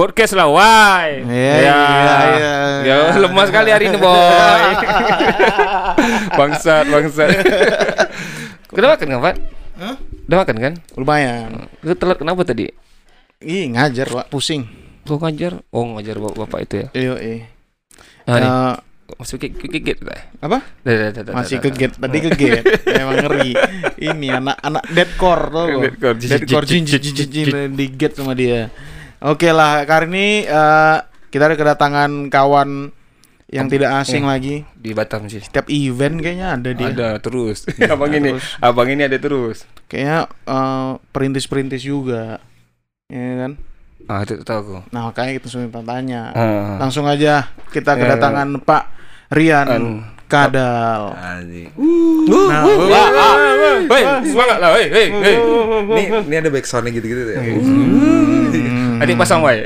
podcast lah, why? Iya, ya, iya, iya. Ya, lemah sekali hari ini, boy. bangsat, bangsat. Udah makan kan, Pak? Hah? Udah makan kan? Lumayan. Lu telat kenapa tadi? Ih, ngajar, Pak. Pusing. Lu ngajar? Oh, ngajar bapak, bapak itu ya. Iya, iya. Ah, nih. Eh, Masuk ke ke dah. apa? Dah, dah, dah, Masih keget. Tadi keget. Emang ngeri. Ini anak-anak deadcore tuh. Deadcore. Deadcore jin jin jin jin jin diget sama dia. Oke lah, kali ini eh, kita ada kedatangan kawan yang tidak asing lagi. Di Batam sih. Setiap event kayaknya ada dia. Ada terus. abang ini, terus. abang ini ada terus. Kayaknya eh, perintis-perintis juga. Ya kan? Ah, itu tahu aku. Nah, makanya kita semua tanya. Ah. Langsung aja kita Ya. kedatangan Pak Rian An- Kadal. Nah, Wah, ah, woi, semangat lah, woi, woi, woi. Ini ini ada backsoundnya gitu-gitu tuh ya. Hmm. Adik pasang woi.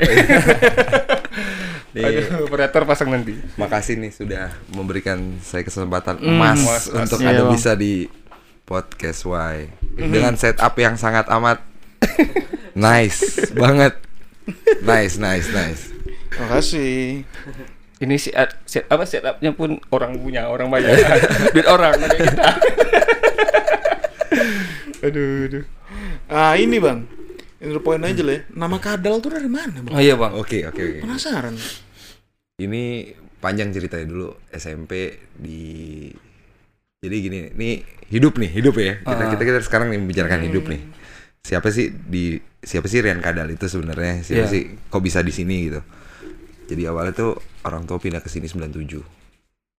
Nih, Aduh, operator pasang nanti. makasih nih sudah memberikan saya kesempatan Hmm. emas untuk Iya, ada Bang. bisa di podcast Y dengan setup yang sangat amat nice banget. Nice, nice, nice. Makasih. Ini si set apa setupnya pun orang punya, orang bayar. Duit orang kayak kita. Aduh, aduh. Ah, ini, Bang. Ini poin aja lah ya. Nama Kadal tuh dari mana, Bang? Oh iya, Bang. Oke, oke, oke. Penasaran. Ini panjang ceritanya dulu SMP di jadi gini, ini hidup nih, hidup ya. Kita Ah. kita, kita sekarang nih membicarakan hidup nih. Siapa sih di siapa sih Rian Kadal itu sebenarnya? Siapa Iya. sih kok bisa di sini gitu. Jadi awalnya tuh orang tua pindah ke sini 97.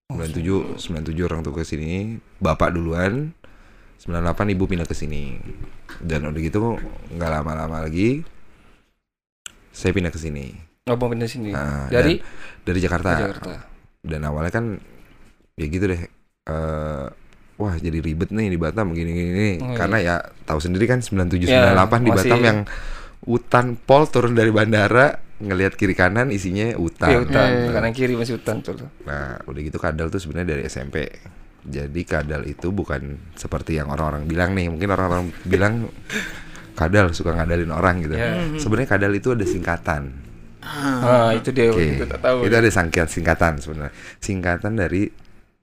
97 97 orang tua ke sini, bapak duluan. 98 ibu pindah ke sini. Dan udah gitu nggak lama-lama lagi saya pindah ke sini. Oh, Bang pindah sini. Nah, Dari Dari Jakarta. Jakarta. Dan awalnya kan ya gitu deh. eh wah jadi ribet nih di Batam gini gini, gini. Oh, iya. karena ya tahu sendiri kan 97 Ya, 98 di masih- Batam yang hutan pol turun dari bandara ngelihat kiri kanan isinya hutan. Iya, hutan. Iya. Kanan kiri masih hutan tuh. Nah, udah gitu kadal tuh sebenarnya dari SMP. Jadi kadal itu bukan seperti yang orang-orang bilang nih. Mungkin orang-orang bilang kadal suka ngadalin orang gitu. Ya. Sebenarnya kadal itu ada singkatan. Ah, itu dia kita tak tahu. Itu ada singkat singkatan sebenarnya. Singkatan dari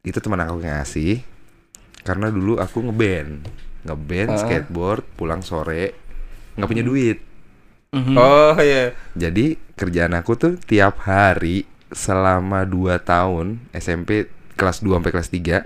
itu teman aku yang ngasih. Karena dulu aku ngeband, ngeband Ah. skateboard, pulang sore nggak punya duit. Mhm. Oh iya. Jadi kerjaan aku tuh tiap hari selama 2 tahun SMP kelas 2 sampai kelas 3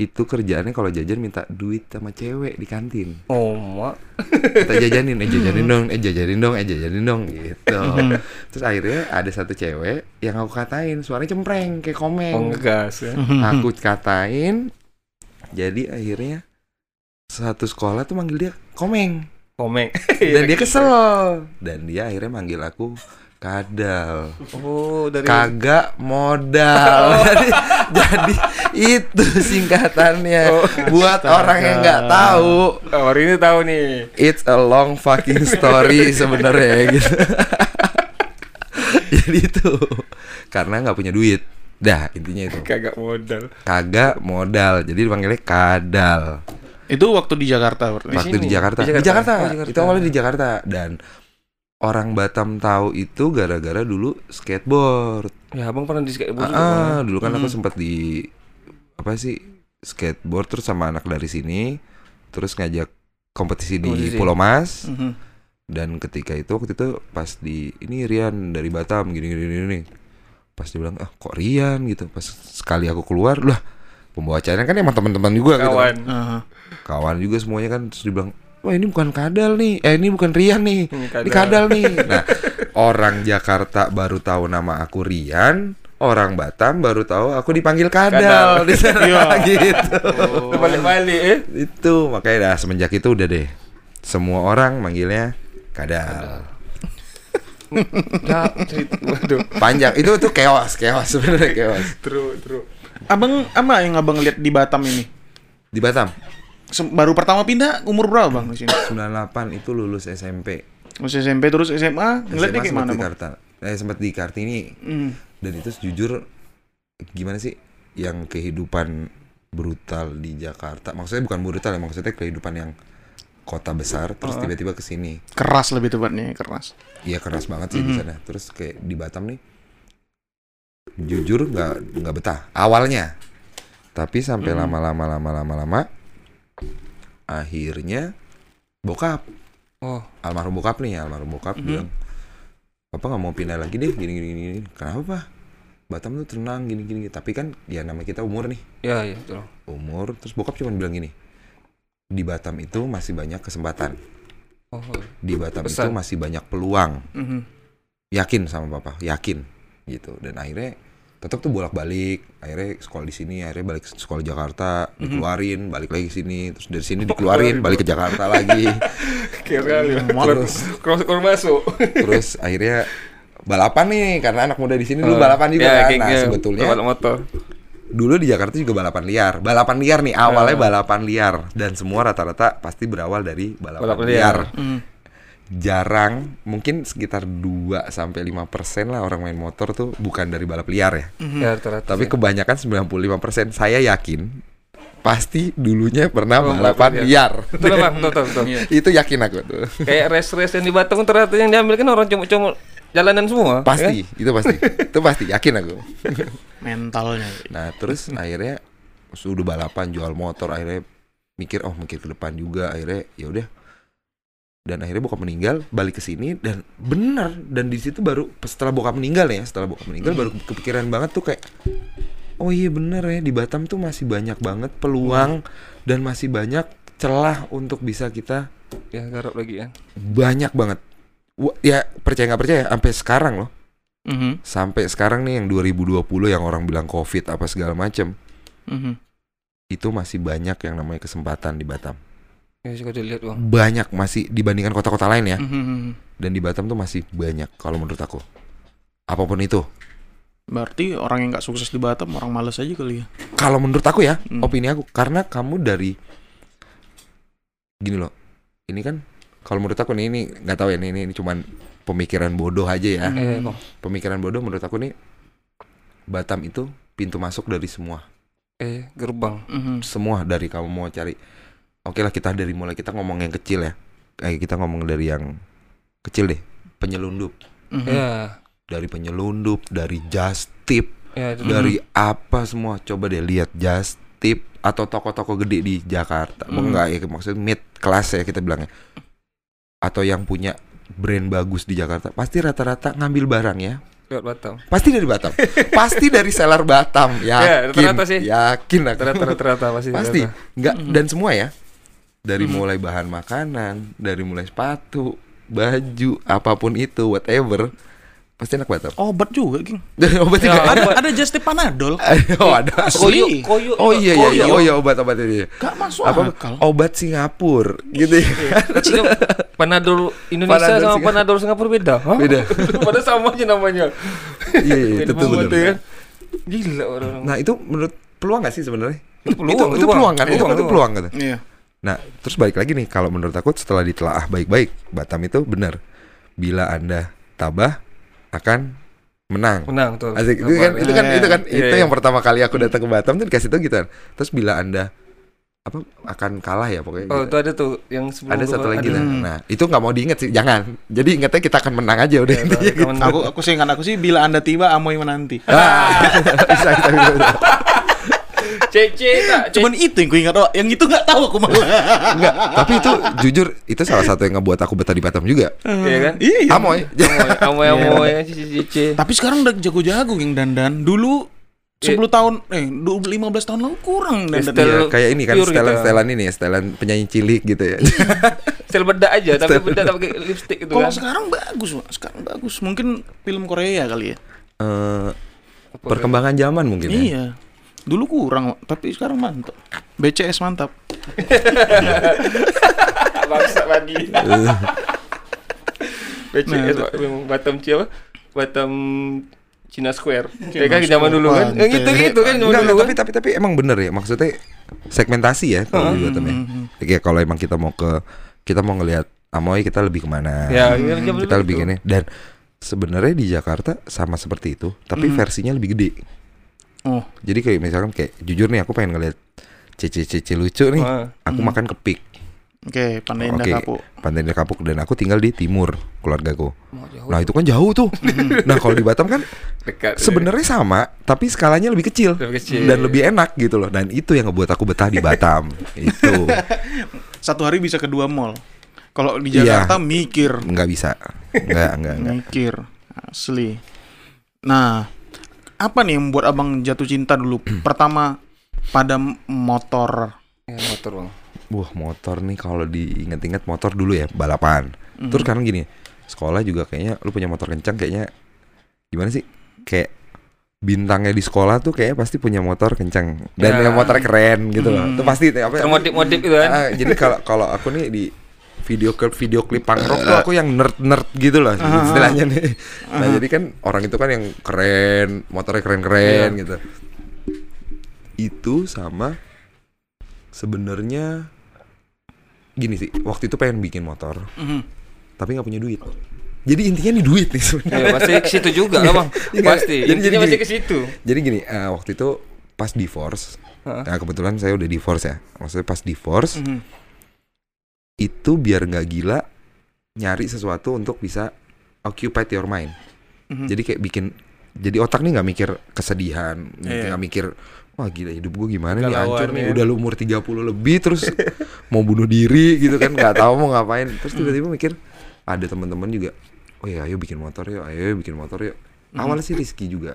itu kerjaannya kalau jajan minta duit sama cewek di kantin. Oh, mak. Kita jajanin, eh jajanin dong, eh jajanin dong, eh jajanin dong gitu. Terus akhirnya ada satu cewek yang aku katain suaranya cempreng kayak Oh, komeng. ngegas ya. Aku katain jadi akhirnya satu sekolah tuh manggil dia komeng Komeng. dan dia kesel dan dia akhirnya manggil aku kadal Oh, dari kagak modal jadi, jadi itu singkatannya Oh, buat orang yang nggak tahu Oh, hari ini tahu nih. it's a long fucking story sebenarnya gitu jadi itu karena nggak punya duit dah intinya itu Kagak modal. kagak modal jadi dipanggilnya kadal Itu waktu di Jakarta berarti. waktu sini. di Jakarta. Di di Jakarta. Jakarta Oh, Jakarta. itu awalnya di Jakarta dan orang Batam tahu itu gara-gara dulu skateboard Ya, Abang pernah di skateboard ah, ah, dulu kan aku Hmm. sempat di apa sih skateboard terus sama anak dari sini terus ngajak kompetisi di Kompetisi. Pulau Mas Mhm. dan ketika itu waktu itu pas di ini Rian dari Batam gini gini gini, gini. pas dia bilang ah kok Rian gitu pas sekali aku keluar lah pembawa acaranya kan emang teman-teman juga gitu kan. Kawan. Aha. kawan juga semuanya kan terus dibilang wah ini bukan kadal nih eh ini bukan Rian nih Ini ini kadal nih nah orang Jakarta baru tahu nama aku Rian orang Batam baru tahu aku dipanggil kadal, Kadal. di sana Iya. gitu Oh. Balik-balik eh. itu makanya dah semenjak itu udah deh semua orang manggilnya kadal Ya, cerita. Waduh. panjang itu tuh keos keos sebenarnya keos True, true. Abang apa yang abang lihat di Batam ini? di Batam Baru pertama pindah umur berapa bang di sini? 98 itu lulus SMP Masih SMP terus SMA ngeliatnya kayak mana di bang? Karta eh sempat di Kartini Hmm. dan itu jujur gimana sih yang kehidupan brutal di Jakarta maksudnya bukan brutal ya maksudnya kehidupan yang kota besar terus tiba-tiba ke sini. Keras lebih tepatnya, keras. Iya keras banget sih di Mhm. sana. Terus kayak di Batam nih jujur nggak nggak betah awalnya. Tapi sampai lama-lama lama-lama lama akhirnya bokap Oh, almarhum bokap nih almarhum bokap Mhm. bilang Papa nggak mau pindah lagi deh gini gini gini gini." kenapa Batam tuh tenang gini gini tapi kan ya nama kita umur nih ya ya betul. umur terus bokap cuma bilang gini di Batam itu masih banyak kesempatan Oh, di Batam itu Pesan. masih banyak peluang Mhm. yakin sama papa yakin gitu dan akhirnya tetap tuh bolak balik akhirnya sekolah di sini akhirnya balik ke sekolah Jakarta Mhm. dikeluarin balik lagi ke sini terus dari sini dikeluarin balik ke Jakarta lagi kira terus cross masuk. terus akhirnya balapan nih karena anak muda di sini dulu Oh, balapan juga ya, kan nah kayak sebetulnya balap motor. dulu di Jakarta juga balapan liar balapan liar nih awalnya Ah. balapan liar dan semua rata-rata pasti berawal dari balapan, Balapan liar. liar. Mhm. Jarang mungkin sekitar 2 sampai 5% lah orang main motor tuh bukan dari balap liar ya Mhm. Ya rata-rata. tapi sih. kebanyakan 95% saya yakin pasti dulunya pernah Oh, balapan liar betul bang, betul betul. betul. itu yakin aku tuh Kayak race-race yang di Batam ternyata yang diambil kan orang cuma-cuma jalanan semua. ya pasti itu pasti itu pasti yakin aku Mentalnya. Nah terus akhirnya sudah balapan jual motor akhirnya mikir oh mikir ke depan juga akhirnya ya udah dan akhirnya bokap meninggal balik ke sini dan benar dan di situ baru setelah bokap meninggal ya setelah bokap meninggal baru kepikiran banget tuh kayak oh iya bener ya di Batam tuh masih banyak banget peluang dan masih banyak celah untuk bisa kita Ya garap lagi kan. banyak banget Wah, ya percaya nggak percaya sampai sekarang loh Mhm. sampai sekarang nih yang 2020 yang orang bilang covid apa segala macem Mhm. itu masih banyak yang namanya kesempatan di Batam. Ya dilihat bang. Banyak masih dibandingkan kota-kota lain ya. Mhm. Dan di Batam tuh masih banyak kalau menurut aku. Apa pun itu. Berarti orang yang nggak sukses di Batam orang males aja kali ya. Kalau menurut aku ya, Hmm. opini aku karena kamu dari gini loh. Ini kan kalau menurut aku nih ini nggak tahu ya ini, ini ini cuman pemikiran bodoh aja ya. Hmm. Eh bang. Pemikiran bodoh menurut aku nih Batam itu pintu masuk dari semua. Eh gerbang. Mhm. Semua dari kamu mau cari. Oke lah kita dari mulai kita ngomong yang kecil ya. Kayak kita ngomong dari yang kecil deh. Penyelundup. Mhm. Ya. dari penyelundup, dari just tip, Ya itu. dari apa semua. Coba deh lihat just tip atau toko-toko gede di Jakarta. Hmm. Enggak ya maksudnya mid kelas ya kita bilangnya. Atau yang punya brand bagus di Jakarta, pasti rata-rata ngambil barang ya. Lewat Batam. Pasti dari Batam. pasti dari seller Batam. Yakin. rata-rata sih. Yakin aku. Ternyata ternyata pasti. Pasti. ternyata. Enggak Mhm. dan semua ya. Dari Mhm. mulai bahan makanan, dari mulai sepatu, baju, apa pun itu, whatever. Pasti anak Batam. Obat juga, King. Obat Ya, juga. Ada Obat. ada just tip Panadol. oh ada. Asli. Koyo. Oh iya iya iya. Oh iya obat-obat ini. Gak masuk Apa akal. obat Singapura gitu ya. Kecil Panadol Indonesia Panadol sama Singapura. Panadol Singapura beda. Hah? Beda. Padahal sama aja namanya. Iya iya betul banget betul. ya. Gila orang. Nah, itu menurut peluang gak sih sebenarnya? Itu peluang, Itu, itu peluang. peluang kan? Itu, Peluang, itu peluang. peluang gitu. Iya. Nah, terus balik lagi nih kalau menurut aku setelah ditelaah baik-baik, Batam itu benar. Bila Anda tabah akan menang. Menang tuh. Asik itu kan itu kan Iya, itu kan iya, itu iya. yang pertama kali aku datang ke Batam tuh dikasih tuh gitu kan. Terus bila Anda apa akan kalah ya pokoknya. Oh, gitu. itu ada tuh yang sebelum ada satu lagi ada. lah. Hmm. Nah, itu nggak mau diinget sih, jangan. Jadi ingetnya kita akan menang aja udah Ya, gitu. Aku aku sih ingat aku sih bila Anda tiba amoy menanti. Ah, bisa, bisa, bisa, bisa. Cece tak. Cuman itu yang gue ingat oh, yang itu nggak tahu aku malah. Enggak, tapi itu jujur itu salah satu yang ngebuat aku betah di Batam juga. Iya kan? Iya. Amoy. Amoy amoy cici cici. Tapi sekarang udah jago-jago yang dandan. Dulu 10 tahun eh du- 15 tahun lalu kurang Iya, kayak ini kan gitu. setelan-setelan ini ya, setelan penyanyi cilik gitu ya. Sel bedak aja tapi bedak tak pakai lipstick gitu Kalau kan. sekarang bagus. Sekarang bagus. Mungkin film Korea kali ya. Eh, perkembangan zaman mungkin ya. Iya. Dulu kurang, tapi sekarang mantap. BCS mantap. Bangsa lagi. BCS Nah, Batam Cia apa? Batam Cina Square. Cina Kayak kan zaman Square, dulu kan. Ya gitu gitu kan zaman Enggak, dulu enggak, tapi kan. tapi tapi emang bener ya maksudnya segmentasi ya kalau di Batam ya. Kayak kalau emang kita mau ke kita mau ngelihat Amoy kita lebih ke mana? Ya, zaman kita lebih gitu. gini dan sebenarnya di Jakarta sama seperti itu, tapi Hmm. versinya lebih gede. Oh, Jadi kayak misalkan kayak jujur nih aku pengen ngeliat cece-cece lucu nih. Ah. Aku Hmm. makan kepik. Oke, Pantai Indah Oke, Kapuk. Pantai Indah Kapuk dan aku tinggal di timur keluargaku. Nah itu kan jauh tuh. nah kalau di Batam kan dekat. sebenarnya sama, tapi skalanya lebih kecil, Lebih kecil. dan lebih enak gitu loh. Dan itu yang ngebuat aku betah di Batam. itu Satu hari bisa ke dua mall. Kalau di Iya. Jakarta mikir, nggak bisa, nggak nggak nggak. mikir. Asli. Nah, apa nih yang membuat abang jatuh cinta dulu? Pertama pada motor. Ya, motor bang. Wah motor nih kalau diinget-inget motor dulu ya balapan. Terus sekarang gini, sekolah juga kayaknya lu punya motor kencang kayaknya gimana sih? Kayak bintangnya di sekolah tuh kayaknya pasti punya motor kencang dan Ya. yang motor keren gitu loh. Itu pasti apa? ya? Termodif-modif gitu kan. Ah, jadi kalau kalau aku nih di video klip video klip punk rock tuh aku yang nerd nerd gitu lah istilahnya nih. Nah jadi kan orang itu kan yang keren, motornya keren keren gitu. Itu sama sebenarnya gini sih, waktu itu pengen bikin motor, Mhm. tapi nggak punya duit. Jadi intinya nih duit nih sebenarnya. Ya, pasti ke situ juga lah bang. Iya? Pasti. Jadi- Intinya jadi pasti gini. ke situ. Jadi gini, eh, waktu itu pas divorce, Heeh. nah kebetulan saya udah divorce ya. Maksudnya pas divorce, Mhm. Itu biar nggak gila nyari sesuatu untuk bisa occupy your mind. Mhm. Jadi kayak bikin jadi otak nih nggak mikir kesedihan, Iya. nggak mikir wah gila hidup gue gimana nih Galauan hancur nih ya. udah lu umur 30 lebih terus mau bunuh diri gitu kan nggak tahu mau ngapain. Terus tiba-tiba mikir ada teman-teman juga oh ya ayo bikin motor yuk, ayo bikin motor yuk. Awalnya sih Rizky juga.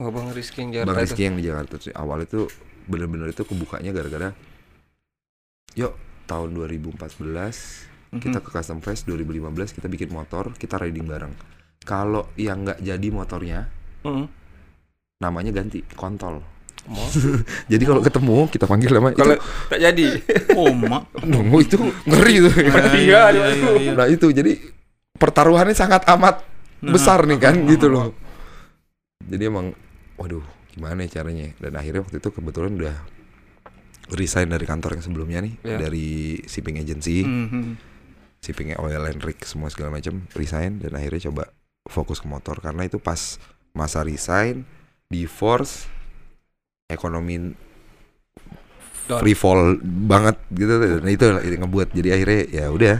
Oh bang Rizky yang Bang Rizky yang di Jakarta tuh awal itu bener-bener itu kebukanya gara-gara yuk tahun 2014 kita Mhm. ke Custom Fest 2015 kita bikin motor kita riding bareng kalau yang nggak jadi motornya Mm. namanya ganti kontol Mau? jadi kalau ketemu kita panggil nama Kalau tak jadi. Oh, mak. nunggu itu ngeri tuh Iya, iya, iya. nah itu jadi pertaruhannya sangat amat Nah, besar nih kan ah, gitu ah, loh jadi emang waduh gimana ya caranya dan akhirnya waktu itu kebetulan udah resign dari kantor yang sebelumnya nih Iya. dari shipping agency. Mhm. shippingnya oil and rig semua segala macam resign dan akhirnya coba fokus ke motor. Karena itu pas masa resign divorce ekonomi free fall banget gitu. Dan itu yang ngebuat. Jadi akhirnya ya udah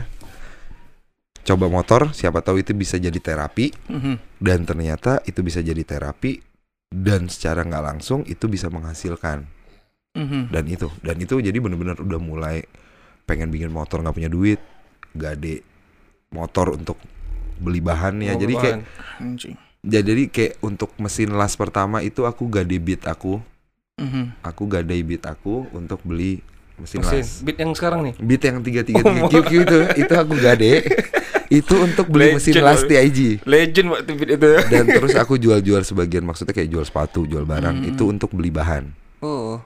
coba motor siapa tahu itu bisa jadi terapi. Mhm. dan ternyata itu bisa jadi terapi dan secara nggak langsung itu bisa menghasilkan Mhm. dan itu dan itu jadi bener-bener udah mulai pengen bikin motor nggak punya duit gade motor untuk beli bahannya Mau jadi kayak berbahan. Anjing. ya, jadi kayak untuk mesin las pertama itu aku gade beat aku Mhm. aku gade beat aku untuk beli mesin, Mesin. las Beat yang sekarang nih. beat yang tiga tiga tiga QQ itu itu aku gade itu untuk beli mesin Legend, las loh. TIG Legend waktu beat itu. dan terus aku jual-jual sebagian maksudnya kayak jual sepatu jual barang Hmm. itu untuk beli bahan Oh.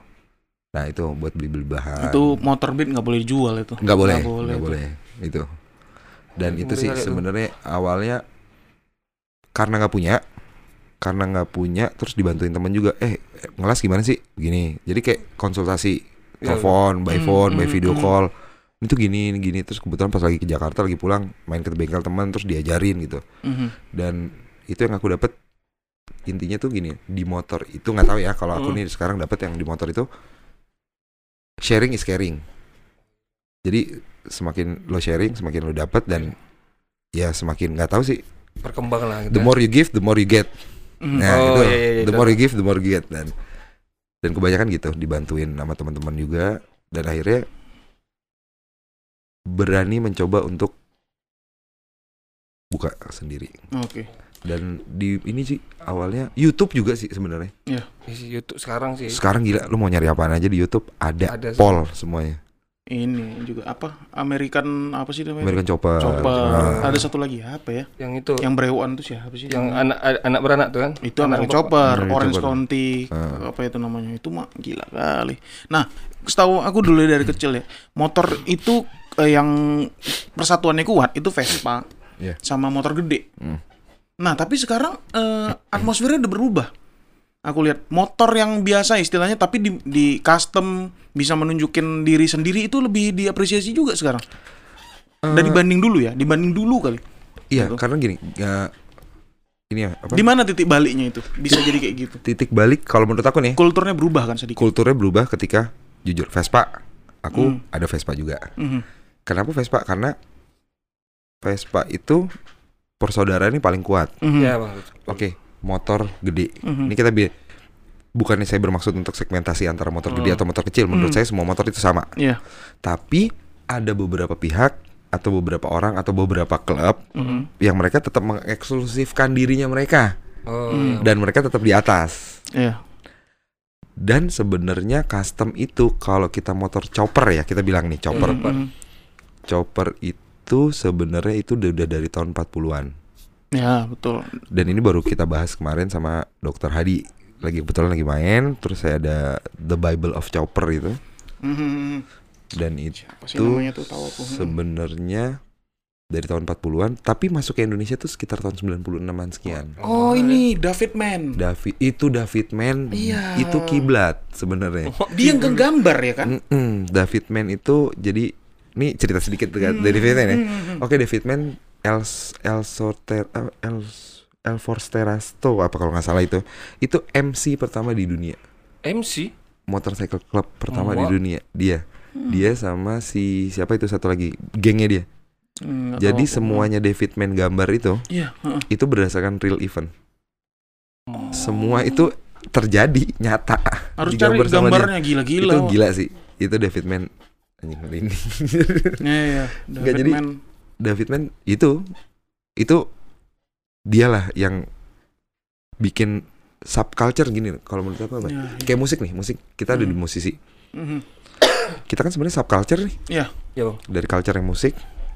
Nah itu buat beli beli bahan Itu motor beat nggak boleh dijual itu. nggak boleh Nggak boleh itu. boleh itu. Dan itu sih sebenarnya awalnya karena nggak punya karena nggak punya terus dibantuin temen juga. Eh ngelas gimana sih? Gini. Jadi kayak konsultasi Ya, telepon by Hmm, phone by hmm, video hmm. call. Itu gini ini gini. Terus kebetulan pas lagi ke Jakarta lagi pulang main ke bengkel teman terus diajarin gitu. Mhm. dan itu yang aku dapat intinya tuh gini di motor itu nggak tahu ya kalau aku Hmm. nih sekarang dapat yang di motor itu sharing is caring jadi semakin lo sharing semakin lo dapat dan ya semakin nggak tahu sih Berkembang lah gitu. the more you give the more you get Mhm. nah Oh, itu iya, iya, iya, the itu. more you give the more you get dan dan kebanyakan gitu dibantuin sama teman-teman juga dan akhirnya berani mencoba untuk buka sendiri Oke. Dan di ini sih awalnya YouTube juga sih sebenarnya Isi YouTube sekarang sih. sekarang gila lu mau nyari apaan aja di YouTube ada, Ada sih. pol semuanya Ini juga apa? American apa sih namanya? American Chopper Coba Nah, ada satu lagi apa ya? Yang itu. Yang berewan tuh siapa sih? yang anak anak beranak tuh kan. itu Anak. Chopper, American Orange Chopper. County, Ah. apa itu namanya? Itu mah gila kali. Nah, setahu aku dulu dari kecil ya, motor itu eh, yang persatuannya kuat itu Vespa Iya. sama motor gede. Hmm. Nah, tapi sekarang eh, atmosfernya udah berubah. Aku lihat motor yang biasa istilahnya tapi di, di custom bisa menunjukin diri sendiri itu lebih diapresiasi juga sekarang. Dan dibanding dulu ya, dibanding dulu kali. iya Gitu. karena gini ya, ini ya apa Di mana titik baliknya itu? Bisa jadi kayak gitu. titik balik kalau menurut aku nih Kulturnya berubah kan sedikit. kulturnya berubah ketika jujur Vespa aku Hmm. ada Vespa juga Mhm. Kenapa Vespa? Karena Vespa itu persaudaraan ini paling kuat. Mhm. Ya, Bang. Oke, motor gede. Mhm. Ini kita bi bukannya saya bermaksud untuk segmentasi antara motor gede Hmm. atau motor kecil. Menurut Hmm. saya semua motor itu sama. Iya. Tapi ada beberapa pihak atau beberapa orang atau beberapa klub Mhm. yang mereka tetap mengeksklusifkan dirinya mereka Oh, iya. dan mereka tetap di atas. Iya. Dan sebenarnya custom itu kalau kita motor chopper ya kita bilang nih chopper. Hmm. Mhm. Chopper itu sebenarnya itu udah, dari tahun 40-an. Ya, betul. Dan ini baru kita bahas kemarin sama Dokter Hadi. Lagi kebetulan lagi main, terus saya ada The Bible of Chopper itu. Mhm. Dan itu Apa sih namanya tuh tahu aku. Sebenarnya dari tahun 40-an, tapi masuk ke Indonesia tuh sekitar tahun 96-an sekian. Oh, ini David Man. David itu David Man Iya. itu kiblat sebenarnya. Dia yang gambar ya kan? Mm-mm, David Man itu jadi ini cerita sedikit Hmm. dari David Man ya. Mhm. Oke David Man El El Sorter El El Forsterasto apa kalau nggak salah itu itu MC pertama di dunia MC. motorcycle club pertama Oh, di dunia dia dia sama si siapa itu satu lagi gengnya dia Hmm, jadi tahu aku. semuanya David Man gambar itu Iya, heeh. itu berdasarkan real event semua itu terjadi nyata harus cari gambarnya gila-gila. itu gila sih itu David Man anjing hari ini Iya, iya. Nggak, David jadi- Man. David Man itu itu dialah yang bikin subculture gini kalau menurut aku apa Iya, iya. kayak musik nih musik kita ada di Hmm. musisi Mhm. kita kan sebenarnya subculture nih Iya, Ya, Bang. dari culture yang musik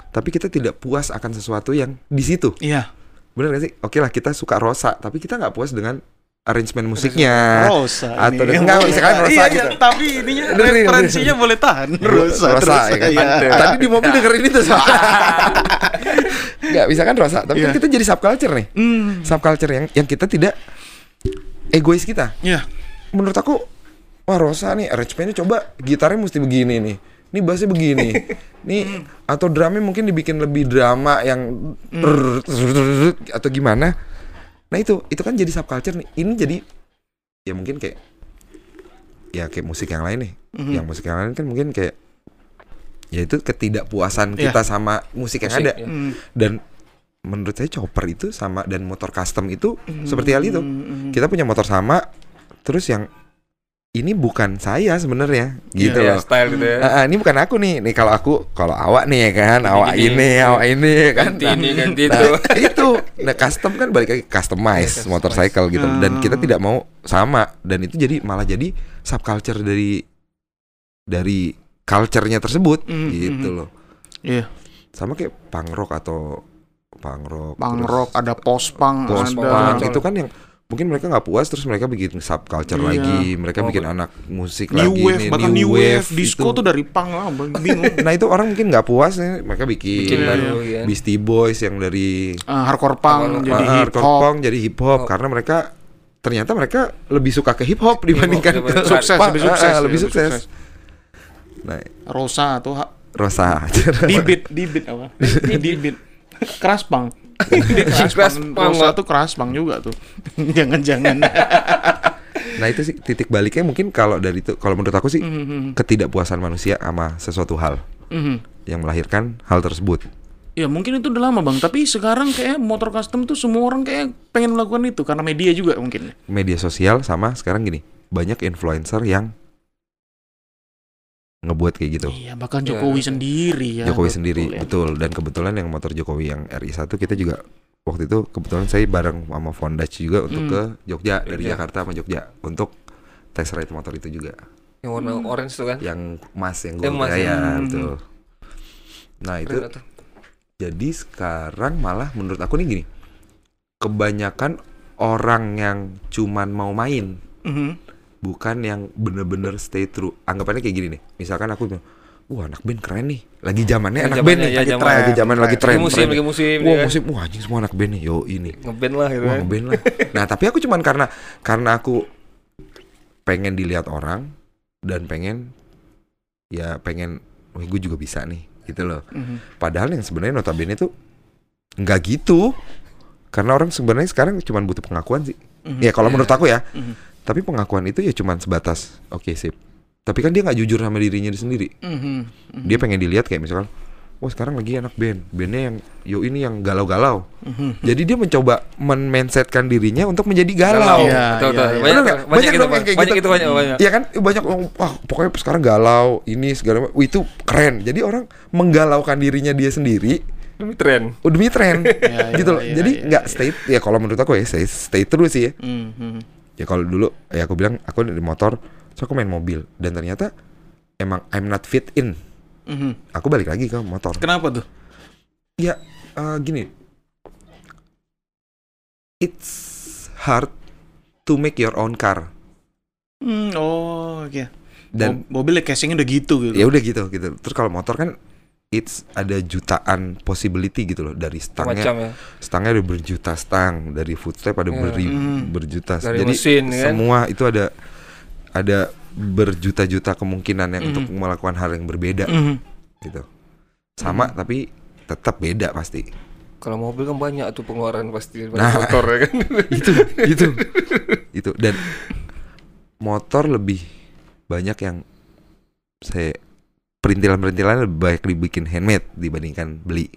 tapi kita tidak puas akan sesuatu yang di situ iya. bener gak sih oke lah kita suka rosa tapi kita nggak puas dengan arrangement musiknya Rosa. Atau ini. enggak, misalkan Rosa Iya, gitu. iya, tapi ininya referensinya boleh tahan. Rosa, rosa terus, ya kan iya. tadi di mobil dengerin itu soalnya nggak bisa kan rosa tapi kan Iya. kita jadi subculture nih Hmm. subculture yang yang kita tidak egois kita Iya. menurut aku wah Rosa nih arrangementnya coba gitarnya mesti begini nih ini bassnya begini nih atau drumnya mungkin dibikin lebih drama yang atau gimana nah itu itu kan jadi subculture nih ini jadi ya mungkin kayak ya kayak musik yang lain nih Mhm. yang musik yang lain kan mungkin kayak ya itu ketidakpuasan Iya. kita sama musik yang Musik, ada ya. Hmm. dan menurut saya chopper itu sama dan motor custom itu seperti hal itu Hmm. kita punya motor sama terus yang ini bukan saya sebenarnya gitu Ya, loh. style gitu ya. Ah, ini bukan aku nih. Nih kalau aku kalau awak nih ya kan? Awak ini. awak ini ya kan? Ganti ini, ganti nah, itu. itu. Nah custom kan balik lagi customize Iya, motorcycle gitu. dan kita Ah. tidak mau sama. Dan itu jadi malah jadi subculture dari dari culture-nya tersebut Mhm, gitu mhm. loh. Iya, sama kayak punk rock atau punk rock punk terus rock, ada post punk, post ada punk itu kan yang mungkin mereka nggak puas terus mereka bikin subculture Iya. lagi mereka Oh, bikin anak musik new lagi wave, nih, bahkan new wave, disco itu. tuh dari punk lah, bingung. nah itu orang mungkin nggak puas nih mereka bikin, Bikin Iya, baru ya. Beastie Boys yang dari Ah, hardcore punk Hardcore jadi ah, hip hardcore hop. punk jadi hip hop Oh. karena mereka ternyata mereka lebih suka ke hip hop dibandingkan ke dibanding- Sukses, punk. lebih Ah, sukses, ah, ya, lebih sukses nah Rosa atau Rosa Dibit, dibit apa? Dibit. Keras pang. Dia keras Keras pang. pang, Rosa tuh keras pang juga tuh. Jangan-jangan. nah itu sih titik baliknya mungkin kalau dari itu kalau menurut aku sih Mhm, ketidakpuasan manusia sama sesuatu hal mhm. yang melahirkan hal tersebut Ya mungkin itu udah lama bang, tapi sekarang kayak motor custom tuh semua orang kayak pengen melakukan itu karena media juga mungkin. media sosial sama sekarang gini banyak influencer yang ngebuat kayak gitu Iya, bahkan Jokowi Ya. sendiri ya. Jokowi betul sendiri ya. betul dan kebetulan yang motor Jokowi yang RI1 kita juga waktu itu kebetulan saya bareng sama Fondach juga untuk Hmm. ke Jogja dari. Jakarta sama Jogja untuk test ride motor itu juga Yang warna orange tuh kan. yang emas yang emas, ya, ya. Hmm. betul nah itu jadi sekarang malah menurut aku nih gini kebanyakan orang yang cuman mau main Mhm. Bukan yang bener-bener stay true. Anggapannya kayak gini nih. Misalkan aku bilang, wah anak band keren nih. Lagi zamannya anak band nih. ya, lagi tren, lagi zaman lagi tren. Lagi musim, lagi musim. Wah ya. musim, wah anjing semua anak band nih. Yo ini. Ngeband lah gitu Wah kan. ngeband lah. Nah tapi aku cuman karena karena aku pengen dilihat orang dan pengen ya pengen, wah gue juga bisa nih gitu loh. Mhm. Padahal yang sebenarnya notabene tuh nggak gitu. Karena orang sebenarnya sekarang cuman butuh pengakuan sih. Mhm. Ya kalau Iya. menurut aku ya. Mhm. Tapi pengakuan itu ya cuman sebatas oke sip. Tapi kan dia nggak jujur sama dirinya sendiri. Mhm. Mhm. Dia pengen dilihat kayak misalkan, wah sekarang lagi anak band bandnya yang yo ini yang galau-galau Mhm. jadi dia mencoba men-mindsetkan dirinya untuk menjadi galau Iya, betul, betul. iya, iya. Banyak, nggak? banyak, Banyak gitu, kayak banyak gitu. itu banyak, banyak. Iya kan banyak orang wah pokoknya sekarang galau ini segala macam. Wih, itu keren jadi orang menggalaukan dirinya dia sendiri Demi tren. oh, demi tren Iya, gitu iya, loh iya, jadi iya, nggak iya. stay ya kalau menurut aku ya stay, stay terus sih ya Mhm. Ya kalau dulu ya aku bilang aku di motor so aku main mobil dan ternyata emang I'm not fit in Mhm. aku balik lagi ke motor Kenapa tuh? ya eh, gini it's hard to make your own car Hmm, oh, oke. dan Mo- mobilnya casingnya udah gitu gitu. ya udah gitu gitu terus kalau motor kan it's ada jutaan possibility gitu loh dari Macam stangnya ya. stangnya ada berjuta stang dari footstep ada Iya. beri, Hmm. berjuta Dari jadi mesin, kan? semua itu ada ada berjuta-juta kemungkinan yang Mhm. untuk melakukan hal yang berbeda Mhm. gitu sama Hmm. tapi tetap beda pasti Kalau mobil kan banyak tuh pengeluaran pasti nah. motor ya kan. itu itu itu dan motor lebih banyak yang saya perintilan-perintilan lebih banyak dibikin handmade dibandingkan beli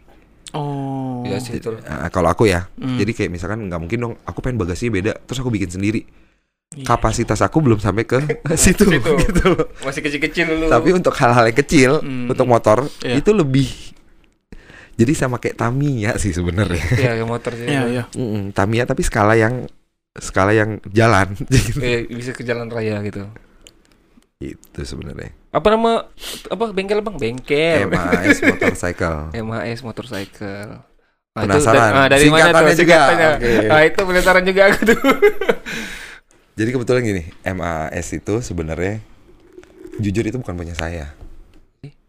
Oh. Iya sih. Nah, kalau aku ya Hmm. jadi kayak misalkan nggak mungkin dong aku pengen bagasinya beda terus aku bikin sendiri Iya. kapasitas aku belum sampai ke situ, Situ. gitu loh. Masih kecil-kecil dulu. tapi untuk hal-hal yang kecil Hmm. untuk motor Iya. itu lebih jadi sama kayak Tamiya sih sebenarnya Iya, yang motor sih. Iya, iya. Tamiya tapi skala yang skala yang jalan Eh, bisa ke jalan raya gitu. Itu sebenarnya Apa nama apa bengkel Bang? Bengkel. MAS motorcycle MAS motorcycle. Ah, itu Penasaran? da- ah, dari mana tuh juga? Oke. Ah, itu penasaran juga aku tuh. jadi kebetulan gini MAS itu sebenarnya jujur itu bukan punya saya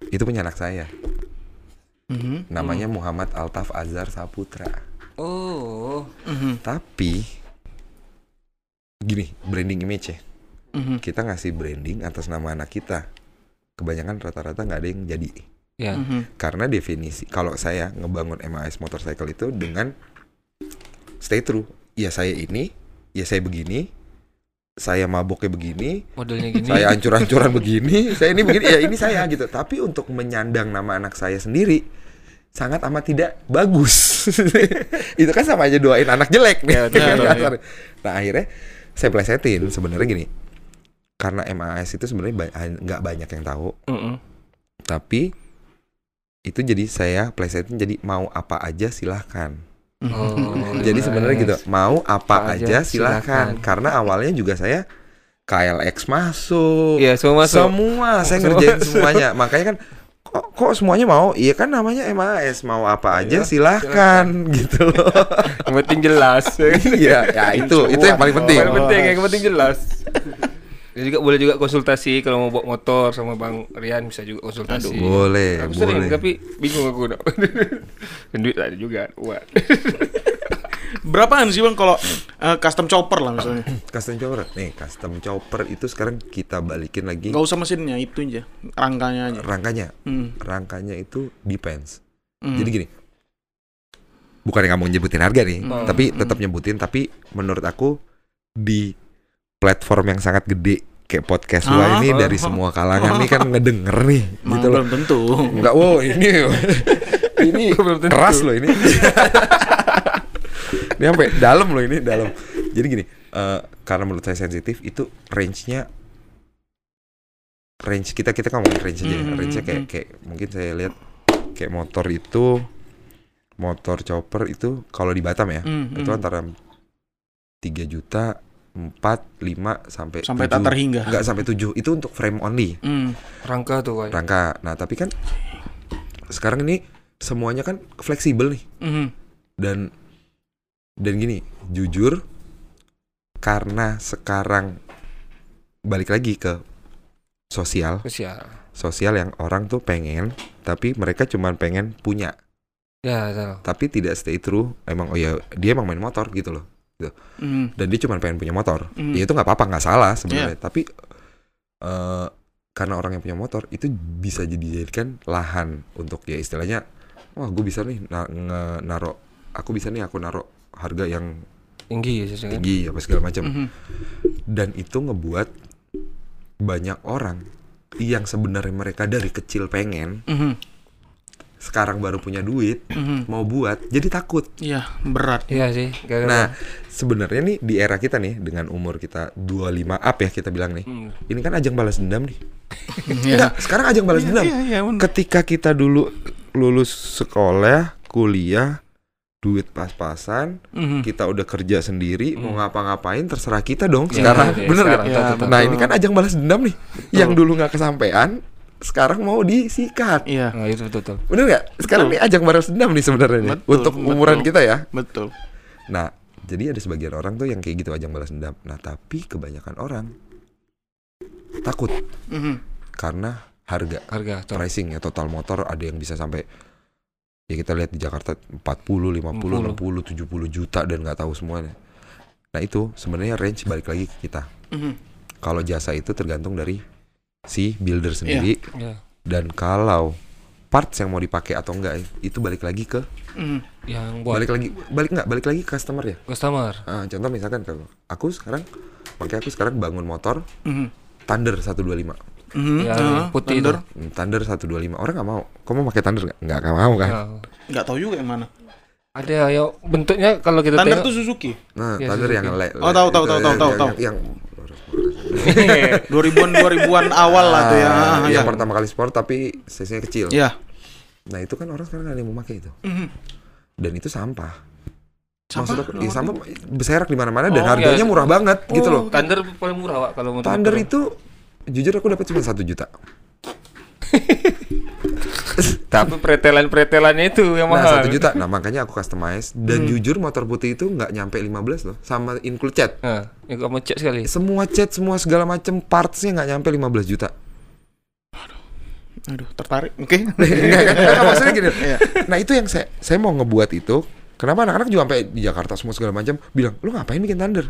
itu punya anak saya Mhm. namanya Muhammad Altaf Azhar Saputra Oh. Mhm. tapi gini branding image ya Mhm. kita ngasih branding atas nama anak kita kebanyakan rata-rata nggak ada yang jadi Ya. Mhm. karena definisi kalau saya ngebangun MAS motorcycle itu dengan stay true ya saya ini ya saya begini saya maboknya begini Modelnya gini. saya ancur-ancuran begini saya ini begini ya ini saya gitu tapi untuk menyandang nama anak saya sendiri sangat amat tidak bagus itu kan sama aja doain anak jelek nih Ya, betul, Kasarnya. nah akhirnya saya plesetin sebenarnya gini karena MAS itu sebenarnya ba- nggak banyak yang tahu Mm-mm. tapi itu jadi saya plesetin jadi mau apa aja silahkan Oh, jadi sebenarnya gitu mau apa, Apa aja, aja, silahkan. silahkan. karena awalnya juga saya KLX masuk Iya, semua masuk. semua saya Semua ngerjain masuk. semuanya makanya kan kok kok semuanya mau iya kan namanya MAS mau apa aja Iya, silahkan gitu loh Yang penting jelas. iya ya itu itu yang paling penting Paling penting, yang penting jelas. Juga boleh juga konsultasi kalau mau bawa motor sama Bang Rian bisa juga konsultasi. boleh Aku sering boleh tapi bingung aku nak. Dan duit ada juga buat. Berapaan sih bang kalau eh, custom chopper lah misalnya? custom chopper nih custom chopper itu sekarang kita balikin lagi Gak usah mesinnya itu aja, rangkanya aja. rangkanya Hmm. rangkanya itu depends Hmm. jadi gini bukan yang mau nyebutin harga nih Hmm. tapi tetap nyebutin tapi menurut aku di platform yang sangat gede kayak podcast gua Ah, ini ah, dari ah. semua kalangan nih kan ngedenger nih gitu loh belum tentu. Enggak, wow ini ini keras loh ini. ini sampai dalam loh ini dalam. Jadi gini, eh, karena menurut saya sensitif itu range-nya range kita kita ngomongin range aja. ya. Hmm, Range-nya hmm, kayak hmm. kayak mungkin saya lihat kayak motor itu motor chopper itu kalau di Batam ya, Hmm, itu hmm. antara 3 juta 4, 5 sampai Sampai 7. tak terhingga. Enggak sampai 7. Itu untuk frame only Hmm. Rangka tuh kayak. rangka. Nah, tapi kan sekarang ini semuanya kan fleksibel nih Mhm. dan dan gini, jujur karena sekarang balik lagi ke sosial, Sosial. sosial yang orang tuh pengen tapi mereka cuman pengen punya, Ya, tahu. tapi tidak stay true. Emang oh ya dia emang main motor gitu loh. Mhm. Dan dia cuman pengen punya motor. Hmm. Ya itu nggak apa-apa, nggak salah sebenarnya. Tapi eh karena orang yang punya motor itu bisa dijadikan lahan untuk ya istilahnya wah gue bisa nih na nge- naro aku bisa nih aku naro harga yang Tinggi ya sih tinggi apa segala macam Mhm. dan itu ngebuat banyak orang yang sebenarnya mereka dari kecil pengen Mhm. Sekarang baru punya duit Mhm. mau buat jadi takut. Iya, berat. Iya sih. gara-gara- Nah, sebenarnya nih di era kita nih dengan umur kita 25 up ya kita bilang nih. Hmm. Ini kan ajang balas dendam nih. Iya. Enggak, sekarang ajang balas Iya, dendam. iya, iya, bener. Ketika kita dulu lulus sekolah, kuliah, duit pas-pasan, Mhm. kita udah kerja sendiri, mau ngapa-ngapain terserah kita dong Iya, sekarang. iya, Bener? Iya, betul, betul. Nah, betul. ini kan ajang balas dendam nih. Yang dulu nggak kesampaian, sekarang mau disikat. Iya, Nah, itu betul betul. Bener nggak? Sekarang Betul. nih ajang balas dendam nih sebenarnya nih Betul, untuk betul. umuran kita ya. betul. Nah, jadi ada sebagian orang tuh yang kayak gitu ajang balas dendam. Nah, tapi kebanyakan orang takut Mhm. karena harga Harga tuh. pricing ya total motor ada yang bisa sampai ya kita lihat di Jakarta 40, 50, 60, 70 juta dan nggak tahu semuanya. Nah, itu sebenarnya range balik lagi ke kita. Mhm. Kalau jasa itu tergantung dari si builder sendiri Iya. dan kalau parts yang mau dipakai atau enggak itu balik lagi ke Mhm. Yang buat balik lagi balik nggak balik lagi ke customer ya. customer. Ah, contoh misalkan kalau aku sekarang makanya aku sekarang bangun motor Mhm. Thunder 125. Mhm. Ya, Ah, putih Thunder. Hmm, Thunder 125. Orang nggak mau. Kamu mau pakai Thunder nggak? Nggak mau kan. Nggak tahu juga yang mana. ada ya bentuknya kalau kita Thunder tengok tuh Suzuki. Nah, Ya, Thunder Suzuki. yang le- Oh, tahu, tahu, itu tahu, tahu, tahu, yang- tahu. Yang 2000-an 2000-an awal lah tuh ya. Ah, Ah, ya. yang pertama kali sport tapi size-nya kecil. Ya. Nah, itu kan orang sekarang nggak ada yang mau pakai itu. Mhm. Dan itu sampah. Sampah? Maksud aku, ya, sampah berserak di mana-mana dan Oh, harganya iya. murah banget gitu loh. Thunder paling murah, Pak, kalau menurut Thunder itu jujur aku dapat cuma satu juta. tapi pretelan-pretelannya itu yang Nah, mahal. satu juta. Nah, makanya aku customize dan jujur motor putih itu nggak nyampe 15 loh sama include cat. Nah, yang kamu cek sekali. Semua cat, semua segala macam partsnya nggak nyampe 15 juta. Aduh, tertarik. Oke. Enggak kan? Enggak, maksudnya gini. Iya. Nah, itu yang saya saya mau ngebuat itu. Kenapa anak-anak juga sampai di Jakarta semua segala macam bilang, "Lu ngapain bikin Thunder?"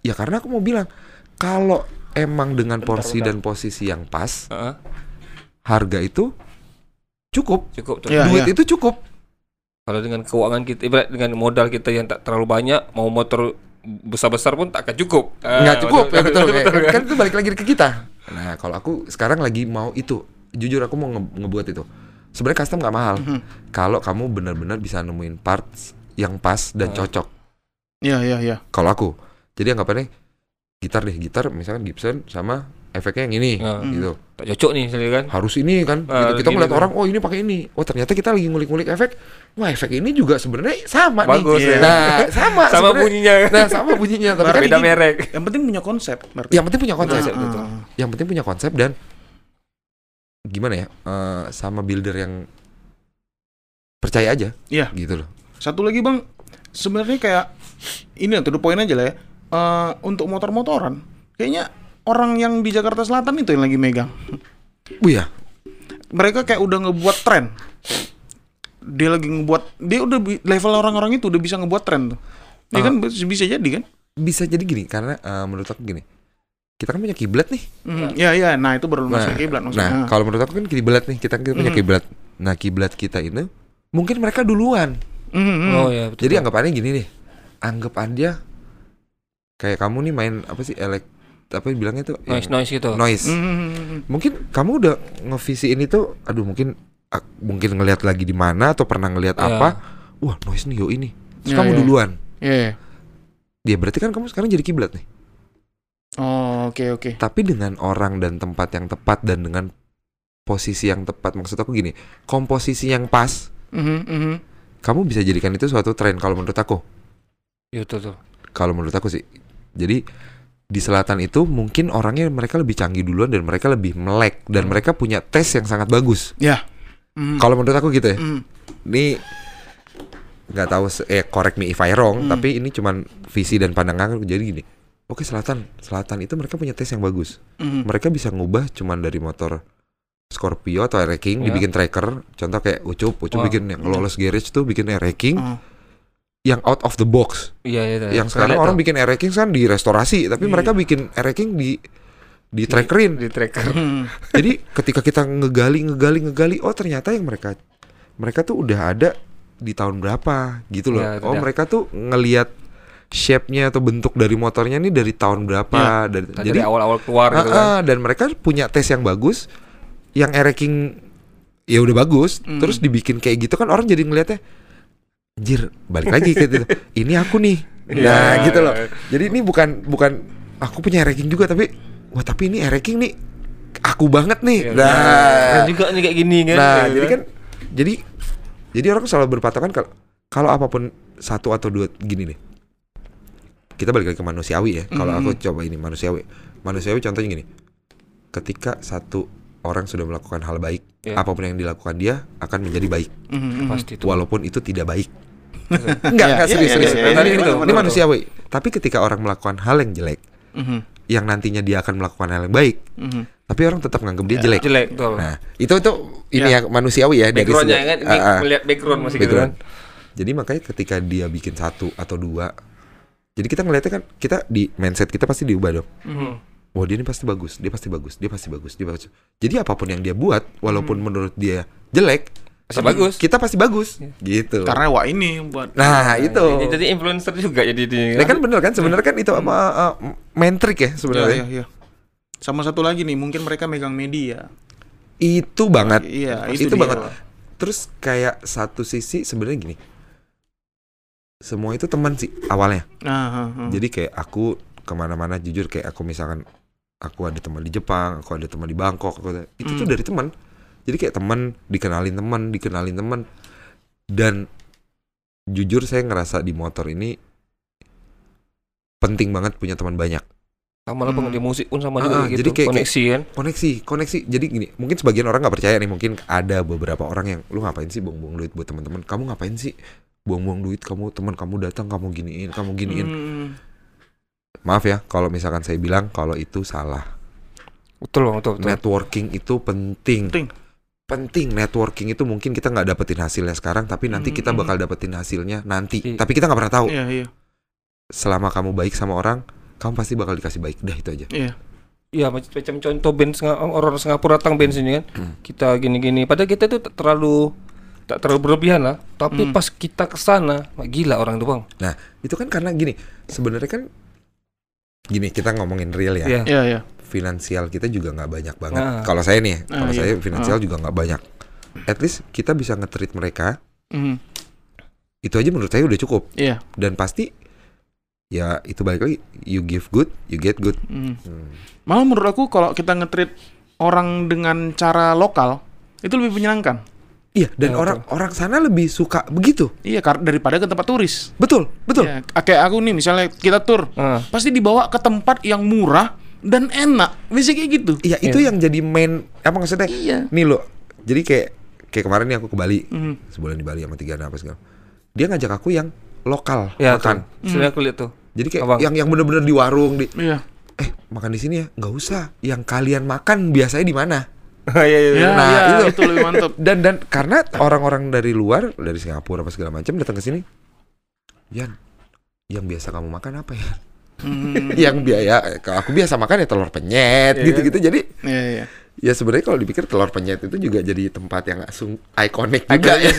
Ya karena aku mau bilang, kalau emang dengan porsi dan posisi yang pas, Heeh, harga itu cukup. cukup tuh. Iya. Duit itu cukup. Kalau dengan keuangan kita, ibarat dengan modal kita yang tak terlalu banyak, mau motor besar-besar pun tak akan cukup. Ah, nggak cukup ya betul, betul, kan, kan? kan itu balik lagi ke kita nah kalau aku sekarang lagi mau itu jujur aku mau nge- ngebuat itu sebenarnya custom nggak mahal Mhm. kalau kamu benar-benar bisa nemuin parts yang pas dan Ah. cocok Iya, iya, iya. kalau aku jadi anggapannya gitar deh gitar misalkan Gibson sama efeknya yang ini Ah. gitu Tak cocok nih, misalnya kan. harus ini kan Gitu. kita ngeliat tuh. orang oh ini pakai ini oh ternyata kita lagi ngulik-ngulik efek wah efek ini juga sebenarnya sama Bagus, nih ya. nah sama Sama bunyinya. nah sama bunyinya tapi kan Beda merek. Yang penting punya konsep. berarti. yang penting punya konsep Konsep, Ah, betul. ah. yang penting punya konsep dan gimana ya eh, sama builder yang percaya aja Iya. gitu loh Satu lagi bang, sebenarnya kayak ini to the point aja lah ya. Eh, untuk motor-motoran, kayaknya orang yang di Jakarta Selatan itu yang lagi megang. oh ya Mereka kayak udah ngebuat tren. Dia lagi ngebuat, dia udah level orang-orang itu udah bisa ngebuat tren tuh. Ya Ah. kan bisa bisa jadi kan? bisa jadi gini karena eh, menurut aku gini kita kan punya kiblat nih Hmm, ya ya, nah itu baru nah, masuk kiblat maksudnya. nah kalau menurut aku kan kiblat nih kita, kita punya Mhm. kiblat nah kiblat kita ini mungkin mereka duluan Hmm, hmm. Oh ya, betul. jadi anggapannya gini nih anggap aja kayak kamu nih main apa sih elek apa bilangnya tuh yang- noise noise gitu. noise Hmm, hmm, hmm, hmm. mungkin kamu udah ngevisiin itu aduh mungkin ak- mungkin ngelihat lagi di mana atau pernah ngelihat Ya. apa wah noise nih yo ini terus Ya, kamu ya. duluan Iya, iya. dia berarti kan kamu sekarang jadi kiblat nih Oh, oke oke. tapi dengan orang dan tempat yang tepat dan dengan posisi yang tepat maksud aku gini komposisi yang pas Mhm, mhm. kamu bisa jadikan itu suatu tren kalau menurut aku Iya betul tuh. kalau menurut aku sih jadi di selatan itu mungkin orangnya mereka lebih canggih duluan dan mereka lebih melek dan mereka punya tes yang sangat bagus Ya. Mhm. kalau menurut aku gitu ya Mhm. ini nggak tahu eh correct me if I wrong Hmm. tapi ini cuman visi dan pandangan aku. jadi gini oke selatan selatan itu mereka punya tes yang bagus Mhm. mereka bisa ngubah cuman dari motor Scorpio atau air King Ya. dibikin tracker contoh kayak Ucup Ucup Wah. bikin yang lawless garage tuh bikin air King Oh. Yang out of the box Iya iya. iya. yang sekarang orang bikin air King kan di restorasi tapi Iya. mereka bikin air King di di trackerin tuh, di tracker. Jadi ketika kita ngegali ngegali ngegali oh ternyata yang mereka mereka tuh udah ada di tahun berapa gitu loh Ya, oh dah. mereka tuh ngelihat shape-nya atau bentuk dari motornya ini dari tahun berapa dari, Tadi jadi awal-awal keluar gitu Ah, kan. dan mereka punya tes yang bagus yang air King ya udah bagus Hmm. terus dibikin kayak gitu kan orang jadi ngeliatnya anjir balik lagi kayak gitu ini aku nih nah Iya. gitu loh jadi ini bukan bukan aku punya ranking juga tapi wah tapi ini ranking nih aku banget nih Iya. nah Keren juga nih kayak gini kan. nah Kayak jadi kan jadi jadi orang selalu berpatokan kalau kalau apa pun satu atau dua gini deh kita balik lagi ke manusiawi ya kalau Mhm. aku coba ini manusiawi manusiawi contohnya gini ketika satu orang sudah melakukan hal baik Iya. apa pun yang dilakukan dia akan menjadi baik Mhm, mhm. pasti tuh. walaupun itu tidak baik enggak enggak serius serius ini, manusiawi tapi ketika orang melakukan hal yang jelek Mhm, yang nantinya dia akan melakukan hal yang baik mhm. tapi orang tetap nganggap dia jelek Jelek tuh. nah itu itu ini Ya. ya manusiawi ya dari Backgroundnya segi- kan Ah, ah. melihat background masih gitu Background. kan. Jadi makanya ketika dia bikin satu atau dua, jadi kita ngeliatnya kan kita di mindset kita pasti diubah dong. Hmm. Wah dia ini pasti bagus, dia pasti bagus, dia pasti bagus, dia bagus. Jadi apa pun yang dia buat, walaupun menurut dia jelek, Pasti tapi bagus. Kita pasti bagus, gitu. Karena wah ini buat nah itu. Jadi, jadi influencer juga jadi di Nah, kan bener kan sebenarnya kan itu apa uh, main trick ya Iya, sebenarnya. iya, iya. Sama satu lagi nih, mungkin mereka megang media. Itu banget. Iya, itu, itu dia. banget. Terus kayak satu sisi sebenarnya gini. Semua itu teman sih awalnya. Nah, ha, ha. Jadi kayak aku ke mana-mana jujur kayak aku misalkan aku ada teman di Jepang, aku ada teman di Bangkok, aku ada- itu tuh Hmm. dari teman. Jadi kayak teman dikenalin teman, dikenalin teman. Dan jujur saya ngerasa di motor ini penting banget punya teman banyak. sama lah bang Hmm. di musik pun sama Ah, juga ah, gitu. jadi kayak- koneksi kan. Koneksi, koneksi. Jadi gini, mungkin sebagian orang nggak percaya nih, mungkin ada beberapa orang yang lu ngapain sih buang-buang duit buat teman-teman? Kamu ngapain sih buang-buang duit? Kamu teman kamu datang, kamu giniin, kamu giniin. Hmm. Maaf ya kalau misalkan saya bilang kalau itu salah. Betul betul betul. Networking itu penting. Penting. Penting networking itu mungkin kita nggak dapetin hasilnya sekarang, tapi nanti kita Mm-mm. bakal dapetin hasilnya nanti. Iya. Tapi kita nggak pernah tahu. Iya, iya. Selama kamu baik sama orang, kamu pasti bakal dikasih baik. Udah itu aja. Iya. Iya macam, macam contoh band orang Singapura datang band sini kan. Hmm. Kita gini-gini. Padahal kita tuh tak terlalu tak terlalu berlebihan lah. Tapi Hmm. pas kita ke sana, wah, gila orang tuh bang. Nah itu kan karena gini, sebenarnya kan gini kita ngomongin real ya. Iya. Iya, iya. Finansial kita juga nggak banyak banget. Nah. Kalau saya nih, kalau Ah, iya. saya finansial juga nggak banyak. At least kita bisa nge-treat mereka. Mhm. Itu aja menurut saya udah cukup. Iya. Dan pasti ya itu balik lagi. You give good, you get good. Mhm. Hmm. Malah menurut aku kalau kita nge-treat orang dengan cara lokal itu lebih menyenangkan. Iya. Dan Ya, orang orang sana lebih suka begitu. Iya, daripada ke tempat turis. Betul, betul. Iya, kayak aku nih misalnya kita tur, Ah. pasti dibawa ke tempat yang murah dan enak. Bisa kayak gitu. Iya itu yang jadi main apa maksudnya? Iya. Nih lo, jadi kayak kayak kemarin nih aku ke Bali, Mhm. sebulan di Bali sama tiga anak apa segala. Dia ngajak aku yang lokal Ya makan. tuh. Sudah aku lihat tuh. Jadi kayak Abang. yang yang bener-bener di warung di Iya. eh makan di sini ya nggak usah yang kalian makan biasanya di mana Iya iya Iya, iya. Nah, iya, itu. itu. lebih mantap. dan dan karena orang-orang dari luar dari Singapura apa segala macam datang ke sini Yan yang biasa kamu makan apa ya Mhm. yang biaya kalau aku biasa makan ya telur penyet Iya. gitu-gitu jadi Iya, iya. ya sebenarnya kalau dipikir telur penyet itu juga jadi tempat yang langsung ikonik juga ya.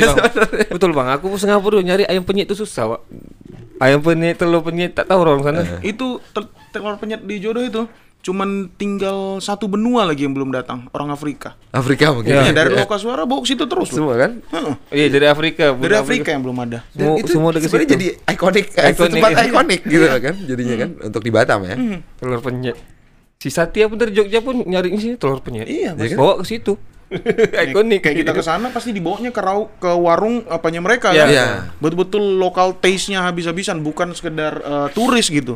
Betul bang. Aku Singapura nyari ayam penyet itu susah pak. Ayam penyet, telur penyet tak tahu orang sana. Eh. Itu tel- telur penyet di jodoh itu cuman tinggal satu benua lagi yang belum datang, orang Afrika. Afrika mungkin Iya, Ya, dari lokal suara bawa ke situ terus. loh. semua kan Heeh. Iya dari Afrika. Dari Afrika yang belum ada. dan Semua, itu semua sebenarnya situ. jadi ikonik Ikonik, tempat iya. ikonik gitu kan jadinya kan untuk di Batam ya Hmm. telur penyet. Si Satya pun dari Jogja pun nyari sini telur penyet. Iya, Ya kan? Bawa ke situ. Ikonik. Kayak kita ke sana pasti dibawanya ke rau, ke warung apanya mereka Iya. kan. Iya. Betul-betul lokal taste-nya habis-habisan, bukan sekedar eh, turis gitu.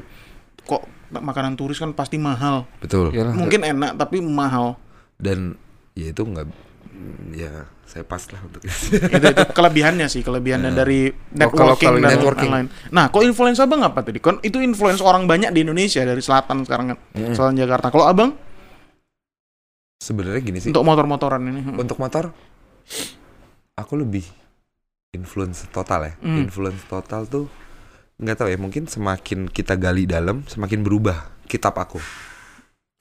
Kok makanan turis kan pasti mahal. betul Iyalah. Mungkin enak tapi mahal. dan ya itu nggak mm, ya saya pas lah untuk itu, itu kelebihannya sih kelebihannya dari Lokal-lokal networking dan networking. lain-lain. Nah, kok influence abang apa tadi? Kan itu influence orang banyak di Indonesia dari selatan sekarang kan, Mm. selain Jakarta. Kalau abang sebenarnya gini sih untuk motor-motoran ini, hmm. untuk motor aku lebih influence total ya Hmm. influence total tuh nggak tahu ya mungkin semakin kita gali dalam semakin berubah kitab aku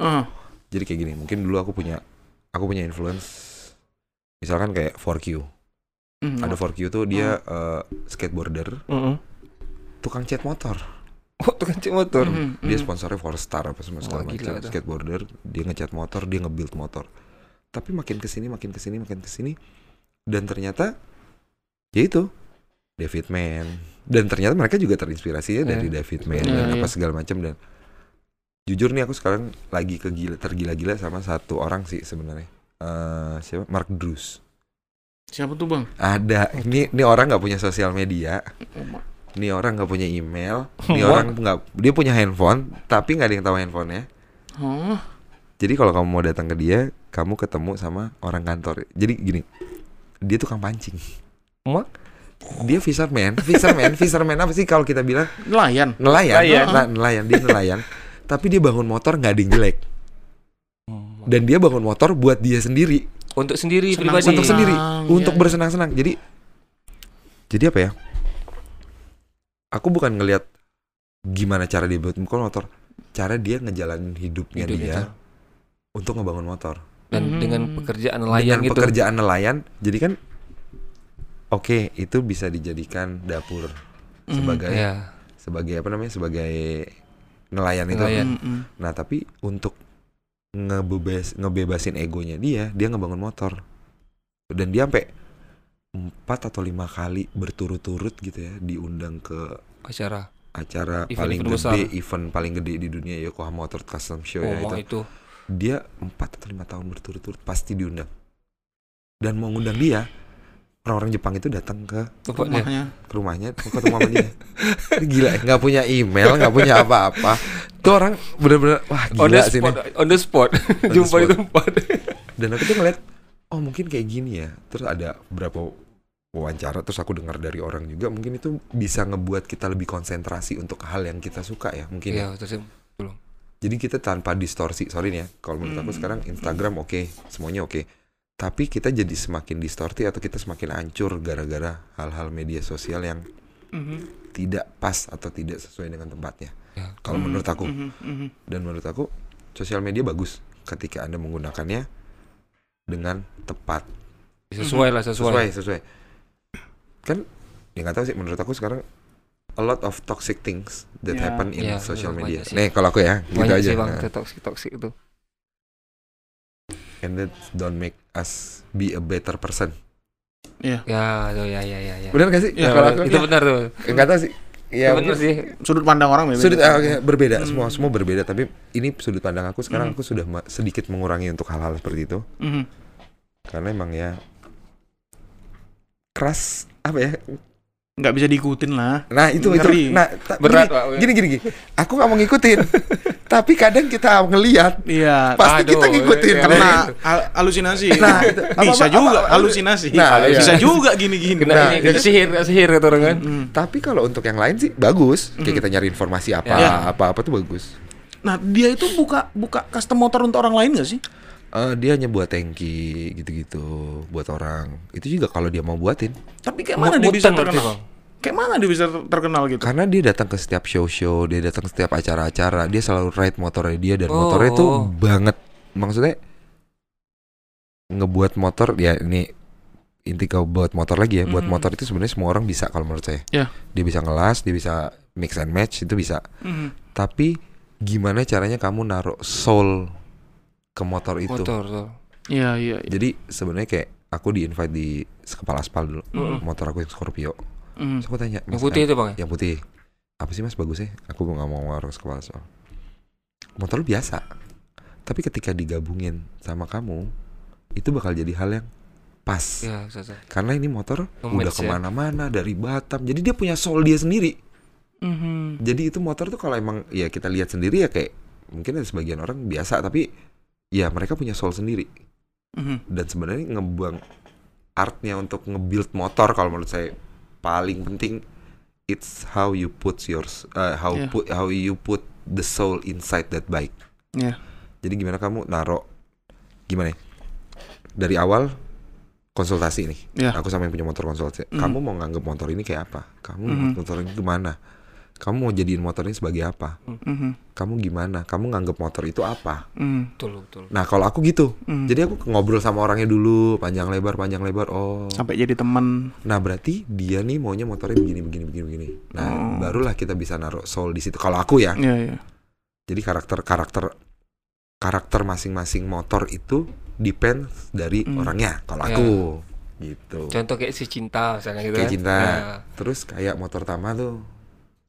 Eh, jadi kayak gini mungkin dulu aku punya aku punya influence misalkan kayak 4Q hmm. ada 4Q tuh dia eh, skateboarder Heeh. tukang cat motor Oh tukang cek motor. Hmm, dia hmm. sponsornya Forestar apa semua segala gila macam skateboarder dia ngecat motor dia nge-build motor tapi makin ke sini makin ke sini makin ke sini dan ternyata ya itu David Mann. Dan ternyata mereka juga terinspirasinya dari David Mann Iya, dan iya. apa segala macam. Dan jujur nih aku sekarang lagi kegila tergila-gila sama satu orang sih sebenarnya. Eh, siapa? Mark Drews Siapa tuh bang? ada. Ini ini orang nggak punya sosial media. Ini orang nggak punya email. Ini orang nggak dia punya handphone tapi nggak ada yang tahu handphonenya. Oh, jadi kalau kamu mau datang ke dia kamu ketemu sama orang kantor. Jadi gini dia tukang pancing. Mak? Dia fisherman fisherman fisherman apa sih kalau kita bilang nelayan. nelayan Nelayan. Nah, nelayan dia nelayan tapi dia bangun motor nggak ada yang jelek dan dia bangun motor buat dia sendiri Untuk sendiri Senang- pribadi. untuk sendiri Senang, untuk iya. bersenang-senang jadi jadi apa ya aku bukan ngelihat gimana cara dia buat motor cara dia ngejalanin hidupnya Hidup dia itu. untuk ngebangun motor Dan Hmm. dengan pekerjaan nelayan dengan gitu. pekerjaan nelayan jadi kan oke itu bisa dijadikan dapur Mhm. sebagai Ya. sebagai apa namanya sebagai nelayan, itu Nelayan. Mm-mm. nah tapi untuk ngebebas ngebebasin egonya dia dia ngebangun motor dan dia sampai empat atau lima kali berturut-turut gitu ya diundang ke Acara. acara Event-event paling besar. gede event paling gede di dunia Yokohama Motor Custom Show Oh, ya itu itu. dia empat atau lima tahun berturut-turut pasti diundang dan mau ngundang dia orang-orang Jepang itu datang ke Tempatnya. Rumahnya. ke rumahnya ketemu sama dia gila nggak punya email nggak punya apa-apa tuh orang bener-bener wah On the gila spot. nih On the spot. the Jumpa di spot. tempat. dan aku tuh ngeliat oh mungkin kayak gini ya terus ada beberapa wawancara terus aku dengar dari orang juga mungkin itu bisa ngebuat kita lebih konsentrasi untuk hal yang kita suka ya mungkin ya. Iya, terus jadi kita tanpa distorsi sorry nih ya kalau menurut aku Hmm. sekarang Instagram oke semuanya oke tapi kita jadi semakin distorsi atau kita semakin hancur gara-gara hal-hal media sosial yang Mhm. tidak pas atau tidak sesuai dengan tempatnya ya. kalau menurut aku Mhm, mhm. dan menurut aku sosial media bagus ketika anda menggunakannya dengan tepat sesuai lah sesuai. sesuai sesuai kan ya nggak tahu sih menurut aku sekarang a lot of toxic things that Ya. happen in Ya, social media sih. nih kalau aku ya gitu Banyak aja sih bang, Nah, toxic toxic itu. And that don't make us be a better person Iya. Ya, tuh ya ya ya ya. benar gak sih Ya, Nah, kalau aku itu benar tuh. nggak tahu sih ya benar sih. Sudut pandang orang beda. sudut ah, oke, berbeda Hmm. semua semua berbeda tapi ini sudut pandang aku sekarang Hmm. aku sudah sedikit mengurangi untuk hal-hal seperti itu Mhm. karena emang ya keras apa ya Nggak bisa diikutin lah. nah itu Ngeri. itu nah Berat, gini, Pak. gini gini gini aku nggak mau ngikutin tapi kadang kita ngelihat Iya. pasti Aduh, kita ngikutin ya, Karena Nah, hal- halusinasi. Nah, itu. bisa Apa- juga apa- apa- halusinasi. Nah, iya. bisa juga gini-gini. Kena Nah, ya kena kan? sihir, kena sihir orang kan. Mm. tapi kalau untuk yang lain sih bagus kayak kita nyari informasi apa Ya. apa apa tuh bagus Nah, dia itu buka buka custom motor untuk orang lain gak sih? Eh, dia hanya buat tangki gitu-gitu buat orang itu juga kalau dia mau buatin Tapi kayak mana dia bisa terkenal? Kayak mana dia bisa ter- terkenal gitu? karena dia datang ke setiap show-show dia datang ke setiap acara-acara dia selalu ride motornya dia dan Oh. motornya tuh banget maksudnya ngebuat motor ya ini inti kau buat motor lagi ya buat motor itu sebenarnya semua orang bisa kalau menurut saya Ya. dia bisa ngelas dia bisa mix and match itu bisa Mhm. tapi gimana caranya kamu naruh soul ke motor itu Motor. Iya, iya, iya. jadi sebenarnya kayak aku di invite di kepala aspal dulu Mhm. motor aku yang Scorpio Terus aku tanya Yang "Mas, putih itu bang ya? yang putih. Apa sih mas? Bagusnya aku nggak mau ngaruh kepala aspal motor lu biasa. Tapi ketika digabungin sama kamu itu bakal jadi hal yang pas. Iya, bisa, bisa. karena ini motor udah ya. ke mana-mana dari Batam. Jadi dia punya soul dia sendiri. Mhm. jadi itu motor tuh kalau emang ya kita lihat sendiri ya kayak mungkin ada sebagian orang biasa tapi ya mereka punya soul sendiri. Mhm. dan sebenarnya ngebuang artnya untuk nge-build motor kalau menurut saya paling penting it's how you put yours uh, how Yeah. put how you put the soul inside that bike Iya. jadi gimana kamu naro gimana ya? dari awal konsultasi nih Iya. aku sama yang punya motor konsultasi Mhm. kamu mau nganggap motor ini kayak apa kamu mau motor ini gimana kamu mau jadiin motor ini sebagai apa Mhm. kamu gimana kamu nganggap motor itu apa Mhm. Betul, betul. nah kalau aku gitu Mhm. jadi aku ngobrol sama orangnya dulu panjang lebar panjang lebar oh sampai jadi teman. nah berarti dia nih maunya motornya begini begini begini begini nah Oh. barulah kita bisa naruh soul di situ kalau aku ya Iya, iya. jadi karakter karakter karakter masing-masing motor itu depends dari orangnya kalau Ya. aku gitu Contoh kayak si cinta misalnya gitu kayak kan. cinta Ya. terus kayak motor Tama tuh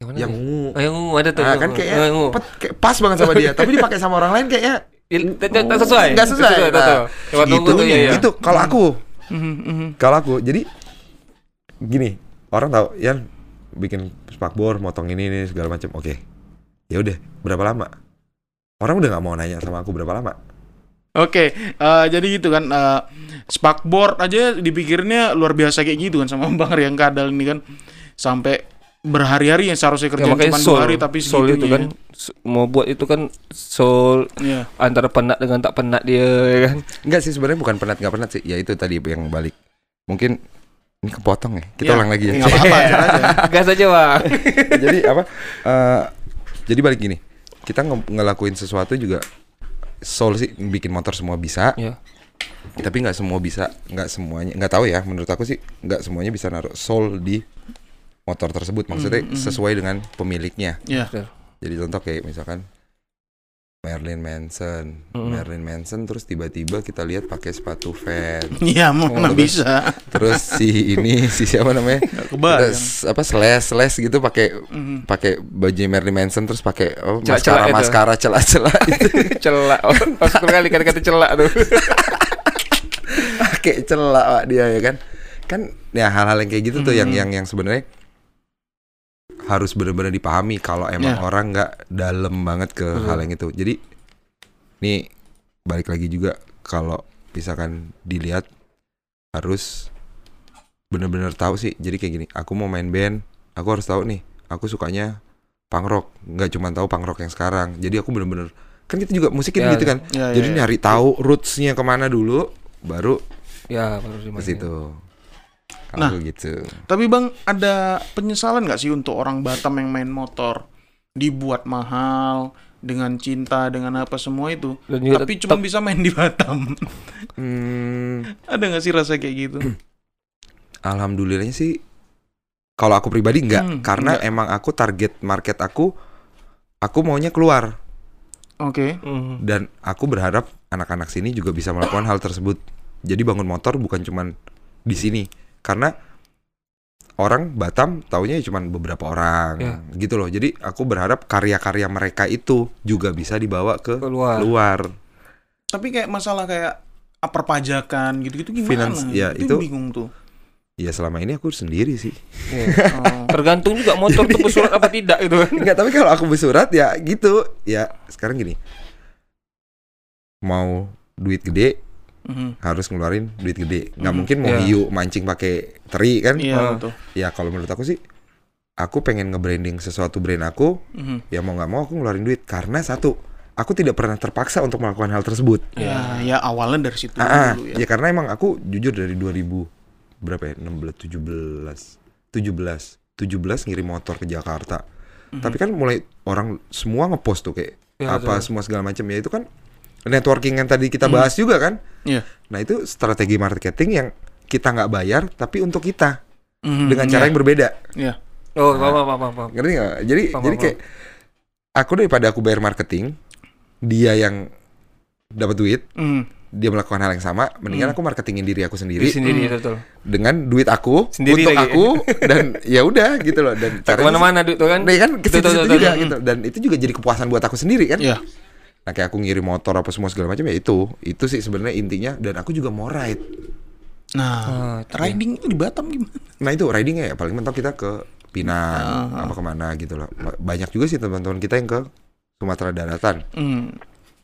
Yang mana yang ungu Oh, yang ungu ada tuh. Nah, yang kan kayaknya Oh, yang ungu. pet- kayak pas banget sama dia tapi dipakai sama orang lain kayaknya tak sesuai. nggak sesuai, Nah. Yang tuh, iya, iya. itu kalau aku Mhm, mhm. kalau aku jadi gini orang tahu ya bikin spakbor motong ini ini segala macam oke ya udah berapa lama orang udah nggak mau nanya sama aku berapa lama Oke, eh, jadi gitu kan eh, spakboard aja dipikirnya luar biasa kayak gitu kan sama Bang Rian Kadal ini kan sampai berhari-hari yang seharusnya Ya, kerjaan makanya cuma soul, dua hari tapi soul itu segitunya. kan s- mau buat itu kan soul Iya. antara penat dengan tak penat dia ya kan. Enggak sih sebenarnya bukan penat nggak penat sih ya itu tadi yang balik mungkin ini kepotong ya kita Ya, ulang lagi ya nggak apa-apa. Gas aja, Bang. jadi apa eh, jadi balik gini kita nge- ngelakuin sesuatu juga soul sih bikin motor semua bisa ya. tapi nggak semua bisa nggak semuanya nggak tahu ya menurut aku sih nggak semuanya bisa naruh soul di motor tersebut maksudnya sesuai dengan pemiliknya Iya. Betul. jadi contoh kayak misalkan Marilyn Manson Mm-mm. Marilyn Manson terus tiba-tiba kita lihat pakai sepatu Vans Iya, mana terus- bisa. terus si ini si siapa namanya kebayang. Apa slash slash gitu pakai Mhm. pakai baju Marilyn Manson terus pakai oh, Celak-celak maskara itu. maskara celah-celah itu celak. Oh, kali kata-kata celak tuh. pakai celak Pak, dia ya kan kan ya hal-hal yang kayak gitu tuh yang yang yang sebenarnya harus benar-benar dipahami kalau emang Ya. orang nggak dalam banget ke Betul. hal yang itu jadi nih balik lagi juga kalau misalkan dilihat harus benar-benar tahu sih jadi kayak gini aku mau main band aku harus tahu nih aku sukanya punk rock nggak cuma tahu punk rock yang sekarang jadi aku benar-benar kan kita juga musikin Ya, gitu kan Iya, jadi iya, iya. nyari tahu rootsnya ke mana dulu baru Ya, baru ke dimasukin. Nah. gitu Tapi Bang, ada penyesalan nggak sih untuk orang Batam yang main motor? Dibuat mahal, dengan cinta, dengan apa semua itu. Dan juga Tapi cuma bisa main di Batam. hmm, ada nggak sih rasa kayak gitu? alhamdulillahnya sih kalau aku pribadi enggak Hmm, karena enggak. emang aku target market aku aku maunya keluar Oke. Mhm. dan aku berharap anak-anak sini juga bisa melakukan hal tersebut jadi bangun motor bukan cuman di sini karena orang Batam taunya cuma beberapa orang Ya. gitu loh jadi aku berharap karya-karya mereka itu juga bisa dibawa ke Keluar. luar Tapi kayak masalah kayak perpajakan gitu-gitu gimana? Finance, ya, itu- bingung tuh. ya selama ini aku sendiri sih Iya. Oh. Tergantung juga motor tuh bersurat apa tidak gitu kan. Enggak, tapi kalau aku bersurat ya gitu. Ya, sekarang gini. Mau duit gede Mhm. harus ngeluarin duit gede. Nggak Mhm. mungkin mau Iya. hiu mancing pakai teri kan? Iya Ah. betul. Ya kalau menurut aku sih aku pengen nge-branding sesuatu brand aku, Mhm. ya mau nggak mau aku ngeluarin duit karena satu, aku tidak pernah terpaksa untuk melakukan hal tersebut. Ya, ya awalnya dari situ Ah, ah. dulu ya. ya. karena emang aku jujur dari 2000 berapa ya? 16 17 17 17 ngirim motor ke Jakarta. Mhm. Tapi kan mulai orang semua ngepost tuh kayak Ya, apa betul. semua segala macam ya itu kan networking yang tadi kita Hmm. bahas juga kan. Iya. Nah itu strategi marketing yang kita nggak bayar tapi untuk kita Mhm. dengan cara Iya. yang berbeda. Iya. Oh, paham, paham, paham, paham. Ngerti nggak? Jadi Paham, jadi paham. kayak aku daripada aku bayar marketing, dia yang dapat duit, Mhm. dia melakukan hal yang sama, mendingan Hmm. aku marketingin diri aku Diri sendiri sendiri Hmm. betul. dengan duit aku Sendiri untuk lagi. aku dan ya udah gitu loh dan Tak caranya ke mana-mana duit tuh kan. Nah, kan ke betul, juga betul. gitu dan itu juga jadi kepuasan buat aku sendiri kan. Iya. Nah kayak aku ngirim motor apa semua segala macam ya itu itu sih sebenarnya intinya dan aku juga mau ride. Nah, Ah, dia. riding itu di Batam gimana? Nah itu ridingnya ya paling mentok kita ke Pinang Ah. apa ke mana gitu loh. Ba- Banyak juga sih teman-teman kita yang ke Sumatera Daratan, Hmm.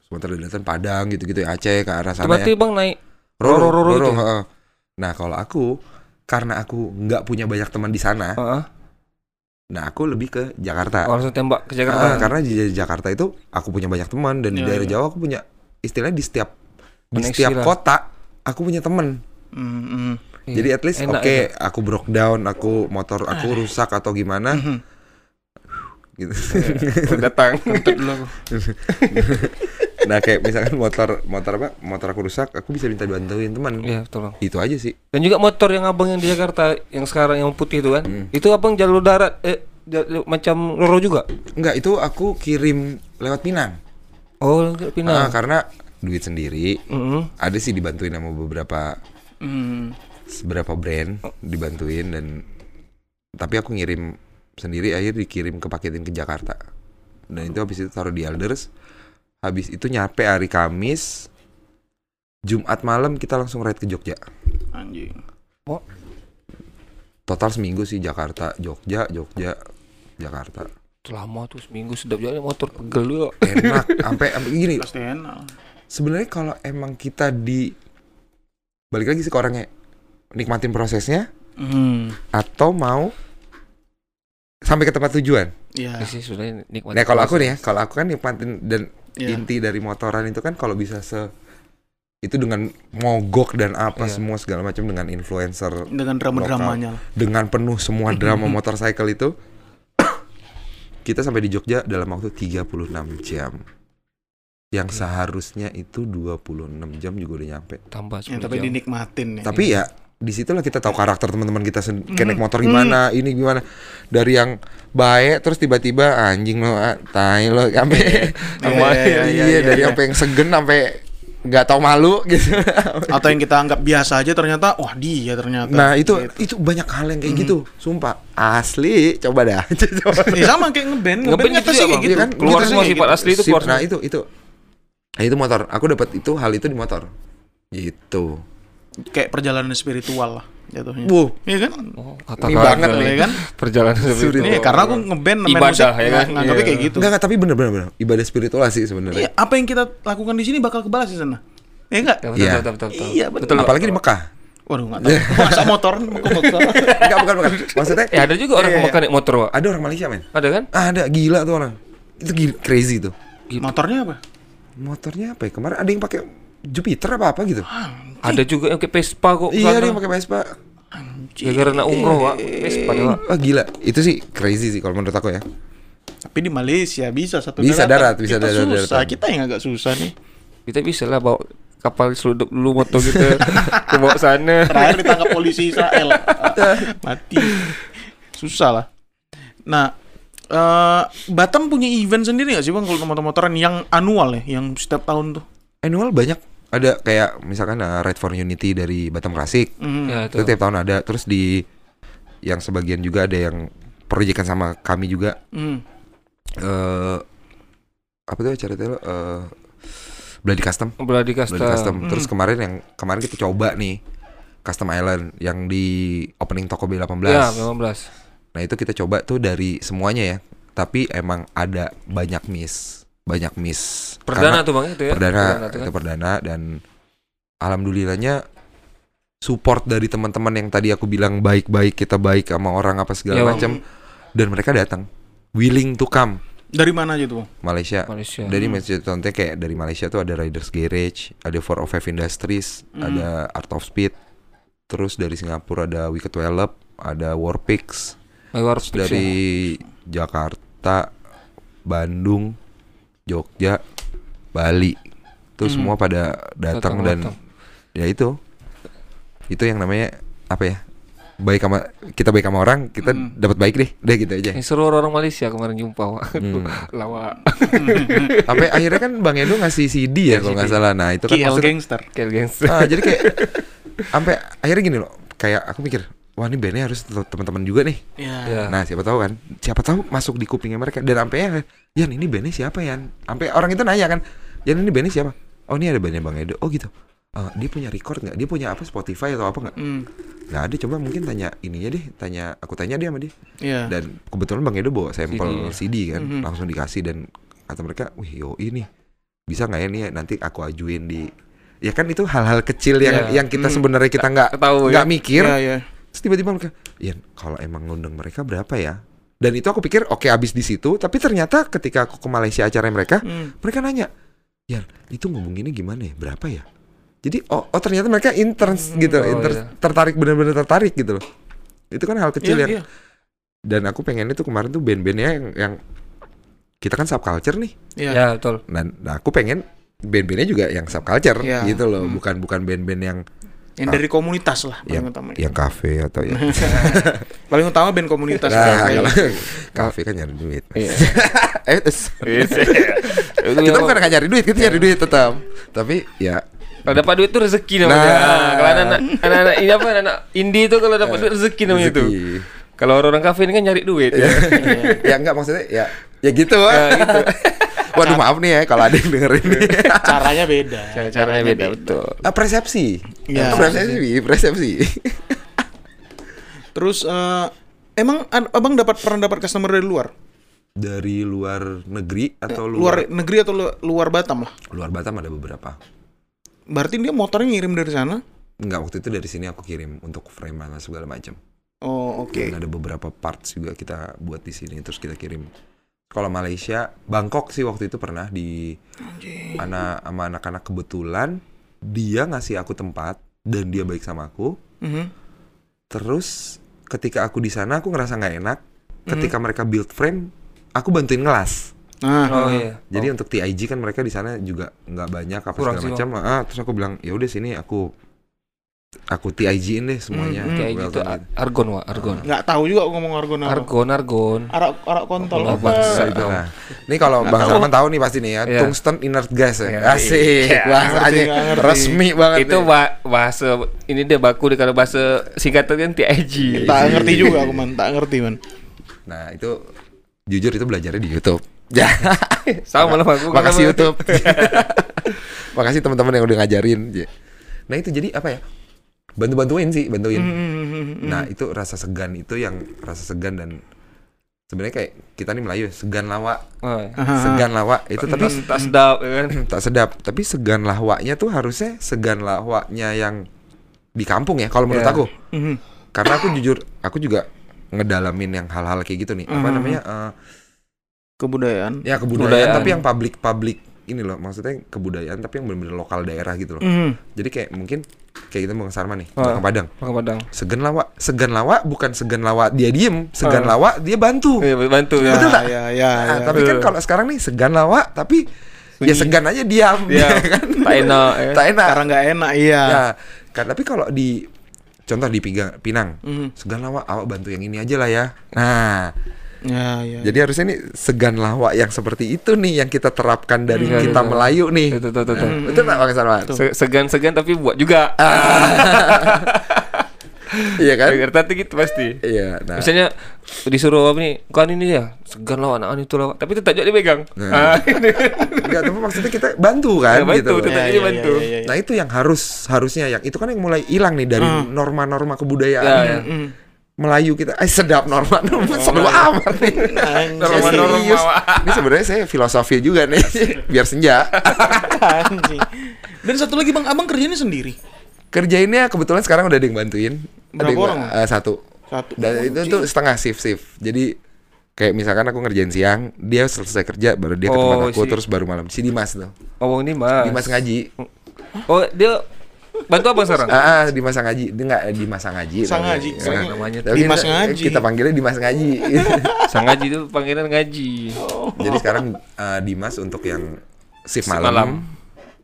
Sumatera Daratan Padang gitu-gitu ya Aceh ke arah sana Berarti ya. Bang naik Roro, Roro, Roro, itu ya? heeh. Nah kalau aku karena aku nggak punya banyak teman di sana, Heeh. Nah aku lebih ke Jakarta. Oh, langsung tembak ke Jakarta. karena di Jakarta itu aku punya banyak teman dan di Iya, daerah iya. Jawa aku punya istilahnya di setiap di Koneksi setiap lah. kota aku punya teman. Hmm, hmm. Iya. Jadi at least oke enak. aku broke down, aku motor aku rusak atau gimana Mhm. gitu. Udah datang. Kentut dulu aku. Nah kayak misalkan motor motor apa? Motor aku rusak, aku bisa minta bantuin teman. Iya, betul. Bang. Itu aja sih. Dan juga motor yang abang yang di Jakarta yang sekarang yang putih itu kan, Hmm. itu abang jalur darat eh jal- macam loro juga. Enggak, itu aku kirim lewat Minang. Oh, Ah, pindah. karena duit sendiri. Mm-mm. Ada sih dibantuin sama beberapa Hmm. beberapa brand dibantuin dan tapi aku ngirim sendiri akhirnya dikirim ke paketin ke Jakarta dan itu habis itu taruh di Elders habis itu nyampe hari Kamis Jumat malam kita langsung ride ke Jogja Anjing. total seminggu sih Jakarta Jogja Jogja Jakarta lama tuh seminggu sedap jalan motor pegel juga. enak sampai sampai gini Pasti enak. sebenarnya kalau emang kita di balik lagi sih ke orangnya nikmatin prosesnya Hmm. atau mau sampai ke tempat tujuan Iya. Ya. Nah kalau aku nih ya, kalau aku kan nikmatin dan Iya. inti dari motoran itu kan kalau bisa se itu dengan mogok dan apa Iya. semua segala macam dengan influencer Dengan drama-dramanya dengan penuh semua drama motorcycle itu kita sampai di Jogja dalam waktu 36 jam. Yang Iya. seharusnya itu 26 jam juga udah nyampe. tambah Ya, 10 tapi jam. dinikmatin ya. Tapi ya di situlah kita tahu karakter teman-teman kita sen- kayak Hmm. naik motor gimana, ini gimana. Dari yang baik terus tiba-tiba anjing lo, ah, tai lo sampai Iya, iya, iya, iya, dari sampai yang segen sampai nggak tahu malu gitu. atau yang kita anggap biasa aja ternyata wah dia ternyata. Nah itu Gitu. itu banyak hal yang kayak Hmm. gitu, sumpah asli. Coba dah. Coba. Ya, sama kayak ngeband, Ngeband ngeband gitu ya, kayak gitu. Kan? Keluar Gitu semua sih, sifat gitu. asli itu keluar nah itu itu nah itu motor aku dapat itu hal itu di motor gitu Kayak perjalanan spiritual lah jatuhnya. Wuh. Iya kan? Oh, Ini banget nih. Iya kan? Perjalanan Sulit. itu. Iya, karena aku ngeband main Ibadah, musik ya kan? nganggapnya Iya. kayak gitu. enggak tapi bener ibadah spiritual sih sebenarnya Iya, apa yang kita lakukan di sini bakal kebalas di sana. Iya enggak? Ya, betul, Iya. betul, betul, betul. Iya, betul. betul. apalagi di Mekah Waduh, enggak tahu. Masa motor enggak bukan bukan maksudnya Eh ada juga orang Iya, iya. pemakai naik motor, ada orang Malaysia men Ada kan? ah, ada gila tuh orang itu gila, crazy tuh Motornya apa? motornya apa ya kemarin ada yang pakai Jupiter apa apa gitu Ada juga yang kayak Vespa kok. iya sana. yang pakai Vespa Gara-gara nak umroh, Wak. Vespa dia, Wak. wah gila itu sih crazy sih kalau menurut aku ya Tapi di Malaysia bisa satu Bisa daratan. darat, bisa kita darat, susah, daratan. kita yang agak susah nih. Kita bisa lah bawa kapal seluduk dulu motor kita ke bawah sana. Terakhir ditangkap polisi Israel. Mati. Susah lah. Nah, eh Batam punya event sendiri nggak sih bang kalau motor-motoran yang annual ya, yang setiap tahun tuh? Annual banyak ada kayak misalkan uh, Ride for Unity dari Batam Klasik Hmm. Ya, itu itu. tiap tahun ada terus di yang sebagian juga ada yang proyekan sama kami juga Hmm. eh apa tuh acara itu eh Bloody Custom Beradi kasta. Bloody Custom Hmm. terus kemarin yang kemarin kita coba nih Custom Island yang di opening toko B18 Ya, 15. nah itu kita coba tuh dari semuanya ya tapi emang ada banyak miss banyak miss Perdana Karena- tuh Bang itu ya. perdana, itu kan. perdana dan alhamdulillahnya support dari teman-teman yang tadi aku bilang baik-baik kita baik sama orang apa segala Ya, macam dan mereka datang willing to come Dari mana aja tuh? Bang? Malaysia. Malaysia. Dari Malaysia contohnya kayak dari Malaysia tuh ada Riders Garage, ada 405 Industries, Hmm. ada Art of Speed. Terus dari Singapura ada Wicked Wallop, ada Warpix. Terus dari Jakarta, Bandung, Jogja, Bali. Itu Hmm. semua pada datang dan ya itu. Itu yang namanya apa ya? Baik sama kita baik sama orang, kita Hmm. dapat baik deh. Udah gitu aja. Yang seru orang Malaysia kemarin jumpa Wak. Hmm. Lawak. Sampai akhirnya kan Bang Edo ngasih CD ya kalau nggak salah. Nah, itu kan KL maksudnya Gangster. Kayak gengs. Ah, jadi kayak sampai akhirnya gini loh, kayak aku mikir, wah ini bandnya harus te- teman-teman juga nih. Ya. Ya. Nah, siapa tahu kan, siapa tahu masuk di kupingnya mereka dan sampai ya, Yan ini bandnya siapa Yan? Sampai orang itu nanya kan, Yan ini bandnya siapa? Oh ini ada bandnya Bang Edo. Oh gitu. Ah, dia punya record nggak? Dia punya apa Spotify atau apa nggak? Hmm. Nggak ada. Coba mungkin tanya ininya deh, tanya aku tanya dia sama dia. Iya. Dan kebetulan Bang Edo bawa sampel CD, kan, Mhm. langsung dikasih dan kata mereka, wih yo ini bisa nggak ya nih nanti aku ajuin di ya kan itu hal-hal kecil yang Iya. yang kita Hmm. sebenarnya kita nggak Tahu ya. nggak mikir Iya, iya. Terus tiba-tiba mereka ya kalau emang ngundang mereka berapa ya dan itu aku pikir oke abis di situ tapi ternyata ketika aku ke Malaysia acara mereka Hmm. mereka nanya ya itu ngomonginnya gimana ya berapa ya jadi oh, oh ternyata mereka interns gitu Oh, inter- iya. tertarik benar-benar tertarik gitu loh itu kan hal kecil Iya, yang iya. dan aku pengen itu kemarin tuh band-bandnya yang, yang kita kan subculture nih Iya. Ya, betul. dan nah, aku pengen band-bandnya juga yang subculture Iya. gitu loh Hmm. bukan bukan band-band yang Yang dari komunitas lah paling yang utama. yang kafe atau ya Paling utama band komunitas. nah, kafe kan nyari duit Iya. eh Yes. Itu kita bukan nggak nyari duit, kita nyari duit tetap. Tapi ya Kalau dapat duit tuh rezeki namanya. Nah. Nah, kalau anak-anak anak-anak ini apa anak indie itu kalau dapat duit rezeki namanya itu. rezeki. Kalau orang-orang kafe ini kan nyari duit. ya. ya enggak maksudnya ya ya gitu. Ya, gitu. Waduh maaf nih ya kalau ada yang denger ini. Caranya beda. Cara- Caranya beda betul. Ah, persepsi. Ya. Persepsi, persepsi. Terus eh, emang abang dapat pernah dapat customer dari luar? Dari luar negeri atau Luar luar negeri atau lu- luar Batam lah. luar Batam ada beberapa. Berarti dia motornya ngirim dari sana? Enggak, waktu itu dari sini aku kirim untuk frame dan segala macam. Oh oke. Dan ada beberapa parts juga kita buat di sini terus kita kirim. Kalau Malaysia, Bangkok sih waktu itu pernah di anak sama anak-anak kebetulan dia ngasih aku tempat dan dia baik sama aku. Mhm. Terus ketika aku di sana aku ngerasa nggak enak. Ketika mereka build frame, aku bantuin ngelas. Nah, Oh iya. Jadi untuk TIG kan mereka di sana juga nggak banyak apa Kurang segala macam. Ah, terus aku bilang ya udah sini aku aku TIG-in deh semuanya. Hmm, hmm. Kayak gitu Welcome gitu. argon wah, argon. nggak tahu juga aku ngomong argon apa. Argon, argon. Arak arak kontol Oh, apa? bangsa. Nah, itu lah. Ini kalau Bang Salman tahu nih pasti nih ya, Iya. tungsten inert gas ya. Iya. Asik, Iya, bahasanya ngerti, nggak ngerti. resmi banget. Itu ba- bahasa ini dia baku deh kalau bahasa singkatan kan TIG. Tak ngerti juga aku man, tak ngerti man. Nah, itu jujur itu belajarnya di YouTube. Ya. Sama lah aku. Makasih YouTube. Makasih teman-teman yang udah ngajarin. Ya. Nah, itu jadi apa ya? Bantu-bantuin sih, bantuin. Hmm, Nah, itu rasa segan itu yang rasa segan dan sebenarnya kayak kita nih Melayu, segan lawa. Oh, Segan lawa itu tapi tapi tak sedap ya kan. tak sedap tapi segan lahwaknya tuh harusnya segan lahwaknya yang di kampung ya kalau menurut Ya. aku Mhm. karena aku jujur aku juga ngedalamin yang hal-hal kayak gitu nih apa Mhm. namanya eh, Kebudayaan. ya kebudayaan, Kebudayaan. tapi yang public public ini loh maksudnya kebudayaan tapi yang benar-benar lokal daerah gitu loh Mhm. jadi kayak mungkin kayak kita Bang Sarma nih. Bang Padang Pakai padang. segan lawak segan lawak bukan segan lawak dia diem segan Oh. lawak dia bantu Iya, bantu ya. Betul tak? Ya, ya, Nah, ya. tapi kan Betul. kalau sekarang nih segan lawak tapi ya Sunyi. segan aja diam Iya, kan tak enak ya. tak enak Karena nggak enak, iya. Ya, kan tapi kalau di contoh di Pinang, Mhm. segan lawak awak bantu yang ini aja lah ya. Nah, Ya, ya. jadi harusnya nih segan lawak yang seperti itu nih yang kita terapkan dari Iya, kita iya. Melayu nih. Betul, betul, betul. Nah, betul nggak Bang Sarwan? Se- Segan-segan tapi buat juga. Iya kan? Tapi gitu pasti. Iya. Nah, Misalnya disuruh apa nih, kan ini ya, segan lawan anak itu lawan, tapi tetap juga dipegang. Nah. Ah, enggak, tapi maksudnya kita bantu kan Ya, bantu, gitu. tetap Ya, ya, bantu. ya, ya, ya. Nah, itu yang harus harusnya yang itu kan yang mulai hilang nih dari norma-norma kebudayaan. Ya, ya. Mhm. Melayu kita, eh sedap norma-norma seru amat nih. Norma-norma. Serius. Ini sebenarnya saya filosofi juga nih, biar senja. Anjing. Dan satu lagi bang, abang kerjanya sendiri. Kerjainnya kebetulan sekarang udah ada yang bantuin. ada Berapa yang, orang? eh, satu. Satu. Dan itu tuh setengah shift shift. Jadi kayak misalkan aku ngerjain siang, dia selesai kerja baru dia ke tempat Oh, aku si- terus baru malam. Si Dimas tuh. Oh, ini mas. Dimas ngaji. Oh, dia bantu abang sekarang? Ah, ah, Dimas ngaji. Dia enggak Dimas sang ngaji. Sang ngaji. Sang- namanya Tapi Dimas kita, ngaji. Kita panggilnya Dimas ngaji. Sang ngaji itu panggilan ngaji. Jadi sekarang eh, Dimas untuk yang shift malam, malam.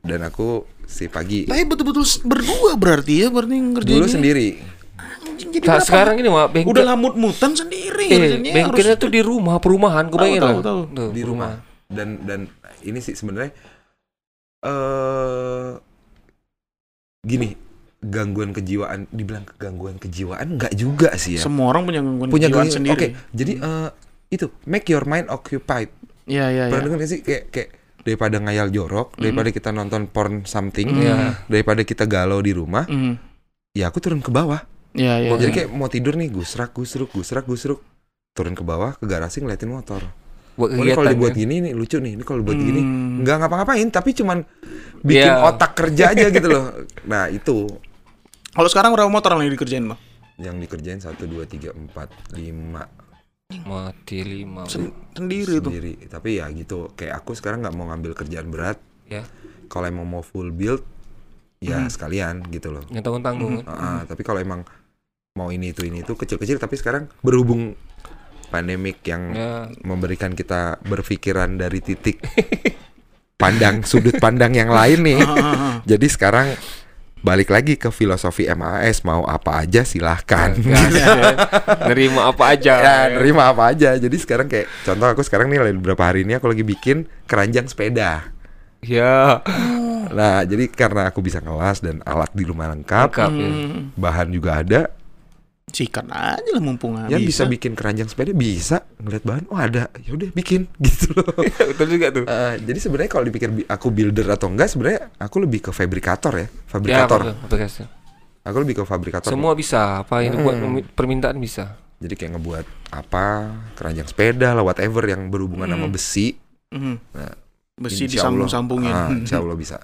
dan aku shift pagi. Tapi betul-betul berdua berarti ya, berarti ngerjain Dulu sendiri. Anjing, jadi Nah, sekarang ini mah bengkel. udah lamut-mutan sendiri. eh, bengkelnya harus- tuh di rumah, perumahan, gue bayangin tahu, lah. tahu. Tuh, di rumah dan dan ini sih sebenarnya eh gini gangguan kejiwaan dibilang gangguan kejiwaan nggak juga sih ya Semua orang punya gangguan punya kejiwaan gangguan sendiri. oke jadi eh, itu make your mind occupied Iya, iya, pernah iya. dengar sih kayak kayak daripada ngayal jorok daripada kita nonton porn something Iya. daripada kita galau di rumah Mhm. ya aku turun ke bawah Iya, iya. jadi iya. kayak mau tidur nih gusrak gusruk gusrak gusruk turun ke bawah ke garasi ngeliatin motor Buat Oh, ini kalau kegiatan. dibuat ya. gini nih lucu nih. Ini kalau dibuat gini Hmm. nggak ngapa-ngapain tapi cuman bikin Iya. otak kerja aja gitu loh. Nah, itu Kalau sekarang berapa motor yang dikerjain, Bang? yang dikerjain 1 2 3 4 5 Mati lima. Sen- sendiri tuh. sendiri. Tapi ya gitu, kayak aku sekarang nggak mau ngambil kerjaan berat. Ya, Kalau emang mau full build ya Hmm. sekalian gitu loh. yang tanggung-tanggung. Ah, ah, tapi kalau emang mau ini itu ini itu kecil-kecil tapi sekarang berhubung pandemik yang Ya, memberikan kita berpikiran dari titik pandang sudut pandang yang lain nih. Ah, ah, ah. Jadi sekarang balik lagi ke filosofi MAS mau apa aja silahkan Gas, ya. Nerima apa aja. ya nerima apa aja jadi sekarang kayak contoh aku sekarang nih lagi beberapa hari ini aku lagi bikin keranjang sepeda Ya. nah jadi karena aku bisa ngelas dan alat di rumah lengkap Lengkap ya. Bahan juga ada Sikat aja lah mumpung ya bisa. bisa. bikin keranjang sepeda bisa ngeliat bahan oh ada ya udah bikin gitu loh Betul juga tuh. Eh, jadi sebenarnya kalau dipikir aku builder atau enggak sebenarnya aku lebih ke fabrikator ya Ya, fabrikator betul, aplikasi. aku lebih ke fabrikator Semua bisa, apa yang Hmm. pemi- permintaan bisa. jadi kayak ngebuat apa keranjang sepeda lah whatever yang berhubungan sama Hmm. besi Mhm. Nah, Besi disambung-sambungin. ah, insya Allah bisa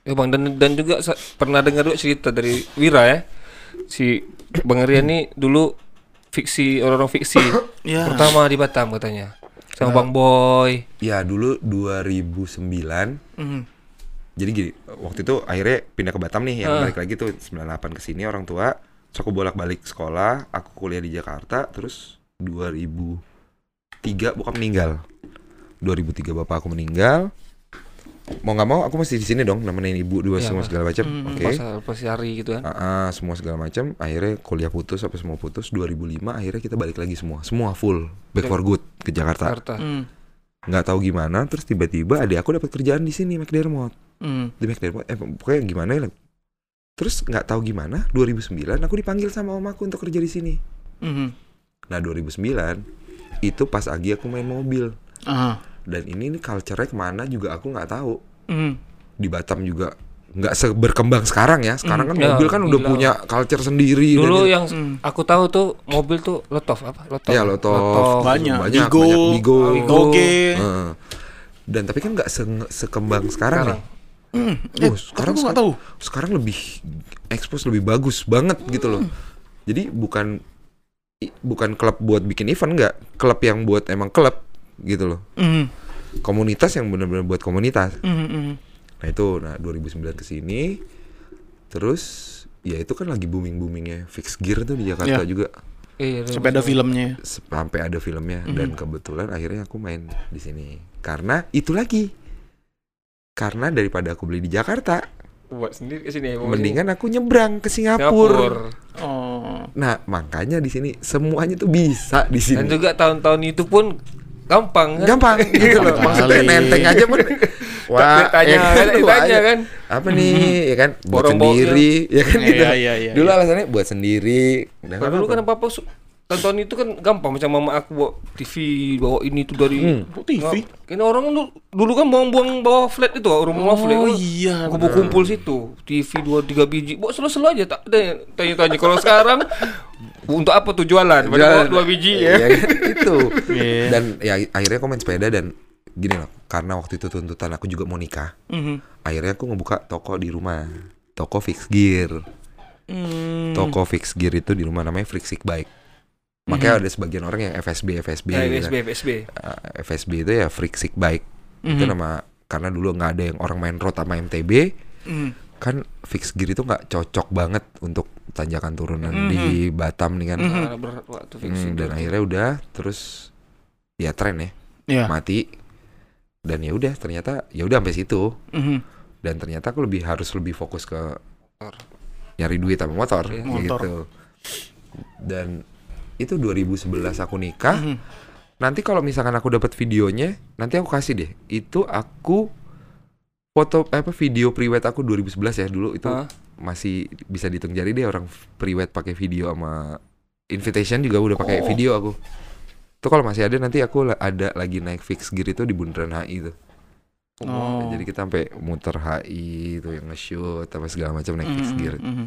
Ya bang dan dan juga pernah dengar juga cerita dari Wira ya. Si Bang Rian nih dulu fiksi orang-orang fiksi Ya. pertama di Batam katanya sama Bang Boy. ya dulu 2009 Mhm. jadi gini waktu itu akhirnya pindah ke Batam nih yang Ah. balik lagi tuh 98 ke sini orang tua terus aku bolak-balik sekolah aku kuliah di Jakarta terus 2003 bokap meninggal 2003 bapak aku meninggal mau nggak mau aku masih di sini dong nemenin ibu dua Iya, semua Pak. segala macam Hmm, oke Pas pas hari gitu kan. Ah, ah, semua segala macam akhirnya kuliah putus apa semua putus 2005 akhirnya kita balik lagi semua semua full back for good ke Jakarta Jakarta. Nggak tahu gimana terus tiba-tiba adik aku dapat kerjaan di sini McDermott Mhm. di McDermott eh pokoknya gimana ya terus nggak tahu gimana 2009 aku dipanggil sama om aku untuk kerja di sini Mhm. nah 2009 itu pas Agi aku main mobil Aha. Dan ini nih culture-nya ke mana juga aku nggak tahu Mhm. di Batam juga nggak seberkembang sekarang ya sekarang kan Hmm, ya, mobil kan udah gila. punya culture sendiri Dulu yang Hmm. aku tahu tuh mobil tuh Lotov apa? Lotov. ya Lotov Banyak. banyak Bigo, banyak Bigo Bigo. Oke. Heeh. dan tapi kan nggak se- sekembang sekarang, Sekarang. nih Hmm. Oh, Eh, sekarang aku nggak tahu. sekarang lebih expose lebih bagus banget gitu loh. Jadi bukan bukan klub buat bikin event nggak, klub yang buat emang klub gitu loh. Mhm. Komunitas yang benar-benar buat komunitas. Mhm, mhm. Nah itu nah 2009 ke sini terus ya itu kan lagi booming-boomingnya fix gear tuh di Jakarta Ya. juga Iya, Sepeda filmnya. sampai ada filmnya dan kebetulan akhirnya aku main di sini karena itu lagi karena daripada aku beli di Jakarta buat sendiri ke sini. mendingan aku nyebrang ke Singapura. Singapura. Oh. Nah, makanya di sini semuanya tuh bisa di Dan sini. juga tahun-tahun itu pun gampang kan. Gampang gitu loh. Maksudnya nenteng aja pun. Wah, tanya ya kan, tanya aja. kan. Apa nih, ya kan? Buat sendiri, ya kan Iya, gitu. iya, iya, Dulu iya. alasannya buat sendiri. Kalau dulu kan apa-apa su- tahun-tahun itu kan gampang macam mama aku bawa TV, bawa ini tuh dari Hmm. Kok TV? Ini orang dulu, dulu kan buang-buang bawa flat itu, rumah flat. Oh iya. Kumpul-kumpul situ, TV dua tiga biji, bawa selalu-selalu aja tak ada tanya-tanya. Kalau sekarang untuk apa tuh jualan? Bawa dua biji ya. Iya kan? itu. Iya. Dan ya akhirnya aku main sepeda dan gini loh, karena waktu itu tuntutan aku juga mau nikah. Mhm. Akhirnya aku ngebuka toko di rumah. Toko fix gear. Hmm. toko fix gear itu di rumah namanya Frixic Bike. Makanya ada sebagian orang yang FSB FSB Ya, gitu FSB, kan. FSB. Uh, FSB itu ya Frixic Bike. Mhm. Itu nama karena dulu nggak ada yang orang main road sama MTB, Mhm. kan fix gear itu nggak cocok banget untuk tanjakan turunan di Batam nih kan. Berat waktu fix Hmm, dan akhirnya udah terus ya tren ya Iya. mati dan ya udah ternyata ya udah sampai situ Mhm. dan ternyata aku lebih harus lebih fokus ke nyari duit sama motor, Motor. gitu. Dan itu 2011 aku nikah. Mhm. Nanti kalau misalkan aku dapat videonya, nanti aku kasih deh. Itu aku foto apa video priwet aku 2011 ya dulu itu Ah. masih bisa dihitung jari deh orang priwet pakai video sama invitation juga udah pakai Oh. video aku. Itu kalau masih ada nanti aku ada lagi naik fix gear itu di bundaran HI itu. Oh. Jadi kita sampai muter HI itu yang nge-shoot apa segala macam naik fix Mhm, gear. mhm.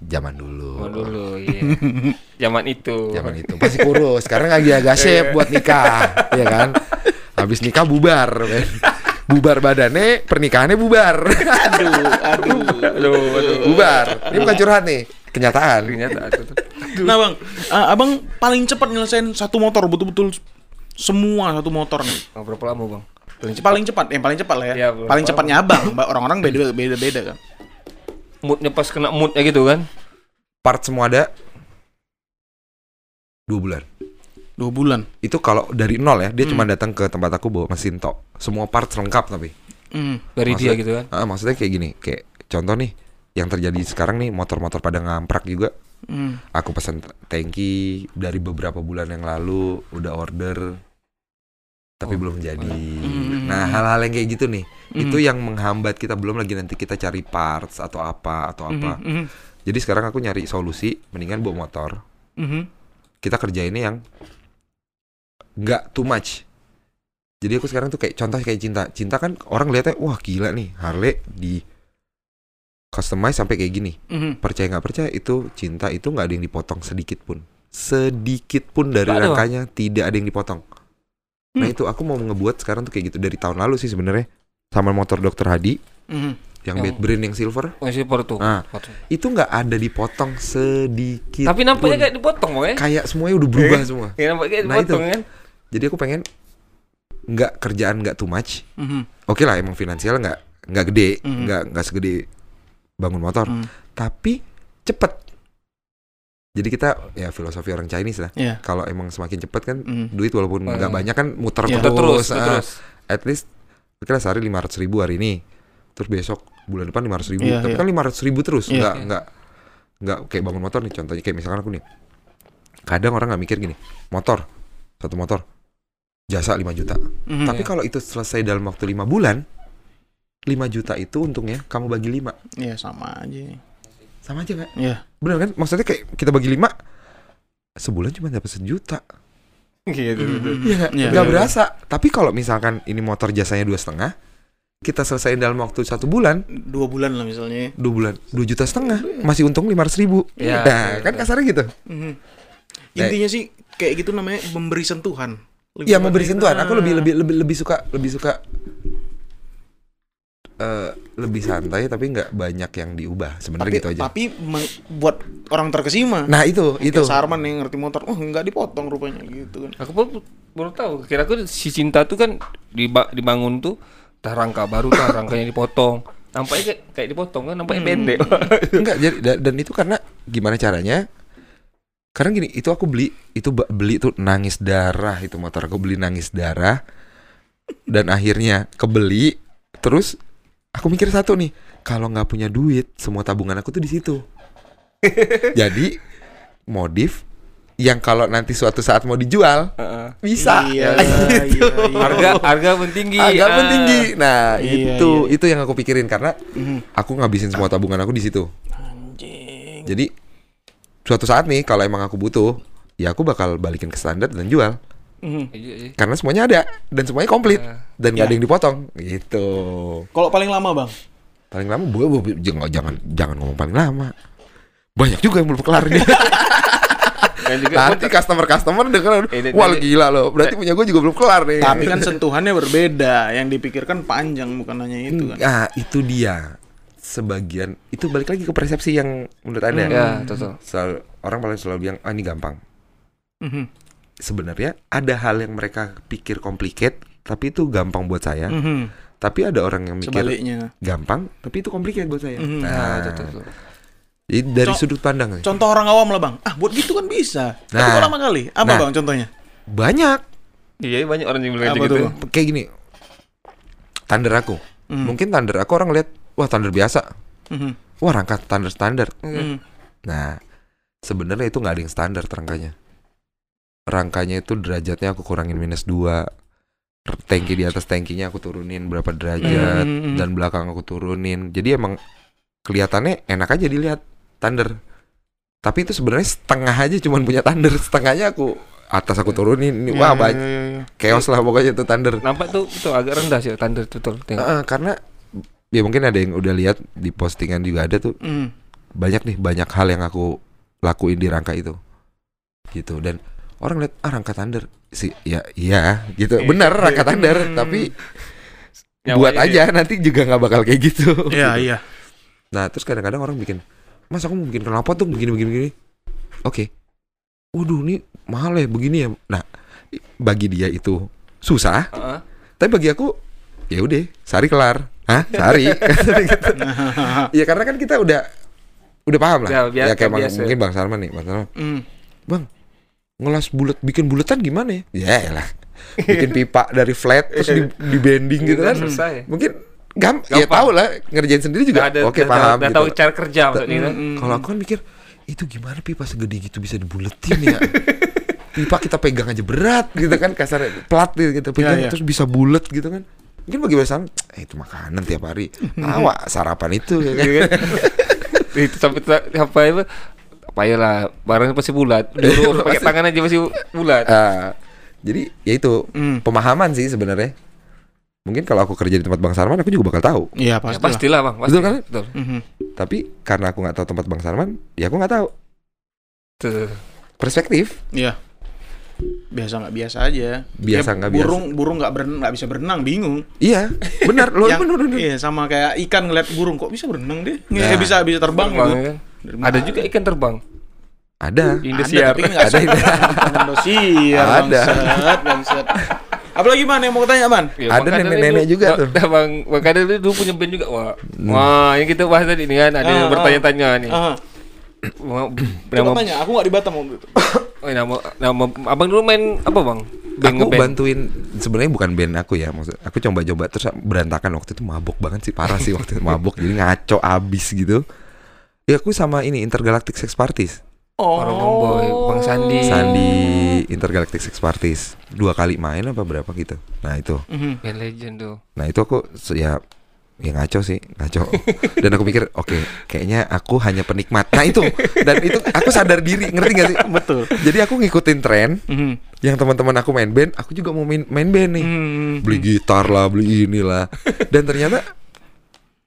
Zaman dulu. Oh, dulu, iya. Zaman itu. Zaman itu masih kurus. Sekarang lagi agak shape buat nikah, ya kan? Habis nikah bubar, men. Bubar badannya, pernikahannya bubar. Aduh, aduh. Aduh, aduh. bubar. Ini bukan curhat nih, kenyataan. Tuh. Nah bang, ah, abang paling cepat nyelesain satu motor betul-betul semua satu motor nih. Oh, berapa lama, Bang? Paling cepat. Paling cepat, yang paling cepat lah ya. Iya, berapa paling cepatnya abang, orang-orang beda beda beda kan. Moodnya pas kena moodnya gitu kan. Part semua ada dua bulan. Dua bulan. Itu kalau dari nol ya, dia Hmm. cuma datang ke tempat aku bawa mesin tok. Semua parts lengkap tapi. Hmm. Dari Maksudnya- dia gitu kan. Ah, maksudnya kayak gini, kayak contoh nih, yang terjadi sekarang nih motor-motor pada ngamprak juga. Hmm. Aku pesan tangki dari beberapa bulan yang lalu udah order tapi Oh. belum jadi. Hmm. Nah, hal-hal yang kayak gitu nih, Hmm. itu yang menghambat kita belum lagi nanti kita cari parts atau apa atau apa. Mhm, mhm, Jadi sekarang aku nyari solusi mendingan bawa motor. mhm. Kita kerjainnya yang nggak too much. Jadi aku sekarang tuh kayak contoh kayak cinta. Cinta kan orang lihatnya wah gila nih Harley di customize sampai kayak gini. Mhm. Percaya nggak percaya itu cinta itu nggak ada yang dipotong sedikit pun. Sedikit pun dari rangkanya tidak ada yang dipotong. Nah Hmm. itu aku mau ngebuat sekarang tuh kayak gitu dari tahun lalu sih sebenarnya sama motor Dokter Hadi Mhm. yang, Yang- brain yang silver Oh, silver tuh. Ah. itu nggak ada dipotong sedikit. Tapi nampaknya kayak dipotong, ya. kayak semuanya udah berubah semua. Kayak nampaknya kayak Nah, dipotong kan. Jadi aku pengen nggak kerjaan nggak too much. Mhm. Oke lah emang finansial nggak nggak gede, Mhm. nggak nggak segede bangun motor, Mhm. tapi cepet. Jadi kita ya filosofi orang Chinese lah. Iya. Kalau emang semakin cepet kan Mhm. duit walaupun Hmm. nggak banyak kan muter Iya. terus. terus, ah. terus. At least kita sehari lima ratus ribu hari ini, terus besok bulan depan lima ratus ribu. Iya, Tapi iya. kan lima ratus ribu terus, Iya. nggak nggak nggak kayak bangun motor nih. Contohnya kayak misalkan aku nih, kadang orang nggak mikir gini, motor satu motor jasa 5 juta. Mhm. Tapi kalau itu selesai dalam waktu lima bulan, 5 juta itu untungnya kamu bagi 5 Iya sama aja. Sama aja nggak? Iya. Bener kan? Maksudnya kayak kita bagi 5 sebulan cuma dapat sejuta. Gitu, gitu. Mhm. Iya nggak? Iya, Nggak iya, berasa. Tapi kalau misalkan ini motor jasanya dua setengah, kita selesaiin dalam waktu satu bulan, Dua bulan lah misalnya. dua bulan, dua juta setengah, masih untung lima ratus ribu. Iya, nah, iya, kan iya. kasarnya gitu. Mhm. Intinya sih kayak gitu namanya memberi sentuhan. Lebih Iya memberi tepatnya. sentuhan. Aku Ah. lebih lebih lebih lebih suka lebih suka eh lebih santai tapi nggak banyak yang diubah sebenarnya gitu aja. tapi buat orang terkesima. Nah itu itu. Sarman yang ngerti motor, oh nggak dipotong rupanya gitu kan. Aku baru, baru tahu. Kira aku si cinta tuh kan diba- dibangun tuh dah rangka baru dah rangkanya dipotong. Nampaknya kayak, kayak dipotong kan nampaknya Hmm. pendek. Enggak jadi dan, itu karena gimana caranya? Karena gini, itu aku beli itu beli tuh nangis darah itu motor aku beli nangis darah dan akhirnya kebeli terus aku mikir satu nih kalau nggak punya duit semua tabungan aku tuh di situ jadi modif yang kalau nanti suatu saat mau dijual Heeh. bisa Iya, gitu. iya, iya. harga harga pun tinggi. agak ah. pun tinggi nah Iya, itu iya. itu yang aku pikirin karena Mhm. aku ngabisin semua tabungan aku di situ Anjing. Jadi suatu saat nih kalau emang aku butuh, ya aku bakal balikin ke standar dan jual. Mhm. Iya, iya. Karena semuanya ada dan semuanya komplit Ah. dan nggak Ya. ada yang dipotong gitu. Kalau paling lama bang? Paling lama bu, bu- jangan jangan jangan ngomong paling lama. Banyak juga yang belum kelar nih. Nanti customer customer denger, wah gila loh. Berarti punya gue juga belum kelar nih. Tapi kan sentuhannya berbeda. Yang dipikirkan panjang bukan hanya itu kan. Nah itu dia sebagian itu balik lagi ke persepsi yang menurut anda. ya, betul. Selalu- orang paling selalu bilang ah ini gampang. Mhm. Sebenarnya ada hal yang mereka pikir complicated tapi itu gampang buat saya. Mhm. Tapi ada orang yang mikir Sebaliknya. gampang, tapi itu complicated buat saya. Mhm. Nah, Nah, betul, betul. jadi dari Co- sudut pandang nih, Contoh orang awam lah bang. Ah buat gitu kan bisa. Tapi Nah. kok lama kali. Apa Nah. bang contohnya? banyak Iya, banyak orang yang bilang gitu. tuh? kayak gini. Thunder aku, Mhm. mungkin thunder aku orang lihat, wah thunder biasa, Mhm. wah rangka thunder standar. Mhm. Nah, sebenarnya itu nggak ada yang standar rangkanya. Rangkanya itu derajatnya aku kurangin minus 2 Tangki di atas tangkinya aku turunin berapa derajat Mhm. dan belakang aku turunin. Jadi emang kelihatannya enak aja dilihat thunder. Tapi itu sebenarnya setengah aja cuman punya thunder, setengahnya aku atas aku turunin. Ini, Ya, wah ya, banyak ya, ya. chaos lah pokoknya itu thunder. Nampak tuh itu agak rendah sih betul. Tengok. Heeh, karena ya mungkin ada yang udah lihat di postingan juga ada tuh Mhm. banyak nih banyak hal yang aku lakuin di rangka itu gitu dan orang lihat ah rangka thunder sih ya iya gitu bener rangka thunder Hmm. tapi Nyawanya buat dia. aja nanti juga nggak bakal kayak gitu Iya Gitu. iya. nah terus kadang-kadang orang bikin mas aku mau bikin kenapa tuh begini begini begini oke waduh ini mahal ya begini ya nah bagi dia itu susah Heeh. tapi bagi aku ya udah sehari kelar hah sehari gitu. ya karena kan kita udah udah paham lah Ya, biasa- ya kayak bang, biasa. mungkin bang Salman nih bang Salman Mhm. Ngelas bulat bikin bulatan gimana ya? Ya lah bikin pipa dari flat terus di, di bending gitu kan. Selesai. mungkin gam ya Gampang. tahu lah ngerjain sendiri juga. Oke udah- paham gitu tahu cara kerja maksudnya kan. Mm, kalau aku kan mikir itu gimana pipa segede gitu bisa dibuletin ya? Pipa kita pegang aja berat gitu kan kasar plat gitu pegang Iya, iya. terus bisa bulet gitu kan. Mungkin bagi besan eh, itu makanan tiap hari. Awak sarapan itu ya kan. Itu sampai apa itu apa ya lah barangnya pasti bulat dulu pakai tangan aja masih bulat Ah, jadi ya itu Hmm. pemahaman sih sebenarnya mungkin kalau aku kerja di tempat Bang Sarman aku juga bakal tahu Iya ya, pasti. pastilah bang pasti. Betul kan? betul Mhm. tapi karena aku nggak tahu tempat Bang Sarman ya aku nggak tahu Tuh. perspektif Iya. Biasa nggak biasa aja. Biasa Kayak nggak biasa. Burung burung nggak berenang nggak bisa berenang bingung. iya benar loh benar Iya sama kayak ikan ngeliat burung kok bisa berenang dia? Nah. Nggak bisa bisa terbang, Terbang, gitu. ya? Ada juga ikan terbang ada Indosiar Ada tapi nggak Ada ini. Indosiar. Ada. Bangsat, bangsat. Apalagi man yang mau tanya man? Ya, Ada nenek-nenek juga tuh. Nah, bang bang Kadel itu dulu punya band juga wah wah yang kita bahas tadi nih kan ada yang Ah, bertanya-tanya nih Ah, Wah, coba nama tanya, aku nggak di Batam waktu itu. oh, nama nama abang dulu main apa bang Band aku ngeband. bantuin sebenarnya bukan band aku ya maksud aku coba-coba terus berantakan waktu itu mabok banget sih parah sih waktu itu mabok jadi ngaco abis gitu ya aku sama ini Intergalactic Sex Parties Oh. Orang Boy, Bang Sandi. Sandi Intergalactic Sex Parties dua kali main apa berapa gitu nah itu Mhm. band legend tuh nah itu aku ya ya ngaco sih ngaco dan aku mikir oke kayaknya aku hanya penikmat nah itu dan itu aku sadar diri ngerti gak sih Betul. jadi aku ngikutin tren Mhm. yang teman-teman aku main band aku juga mau main main band nih Mhm. beli gitar lah, beli inilah. Dan ternyata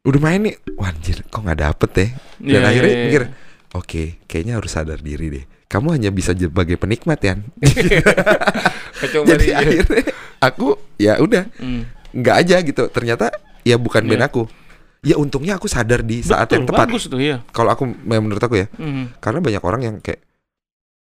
udah main nih, wah anjir, kok nggak dapet deh. Dan Iya, akhirnya iya, iya. mikir, oke, kayaknya harus sadar diri deh. Kamu hanya bisa sebagai penikmat ya. Jadi banget. akhirnya aku ya udah Mhm. nggak aja gitu. Ternyata ya bukan band Iya. aku. Ya untungnya aku sadar di saat Betul, yang tepat. Bagus tuh ya. Kalau aku menurut aku ya, Mhm. karena banyak orang yang kayak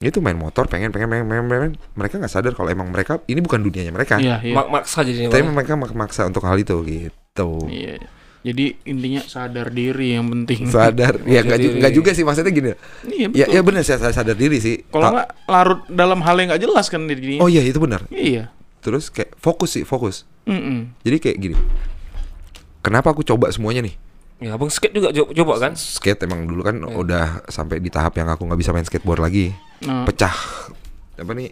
itu main motor pengen pengen pengen pengen, pengen. mereka nggak sadar kalau emang mereka ini bukan dunianya mereka Iya, iya. Mak maksa jadi tapi mereka mak- maksa untuk hal itu gitu Iya. Jadi intinya sadar diri yang penting. sadar ya nggak ju- diri. nggak juga sih maksudnya gini Iya ya betul. ya benar saya saya sadar diri sih Kalau nggak larut dalam hal yang nggak jelas kan dirinya. oh iya itu benar Iya. terus kayak fokus sih fokus Mhm. jadi kayak gini kenapa aku coba semuanya nih Ya, abang skate juga co- coba kan? skate emang dulu kan Iya. udah sampai di tahap yang aku nggak bisa main skateboard lagi Nah. pecah apa nih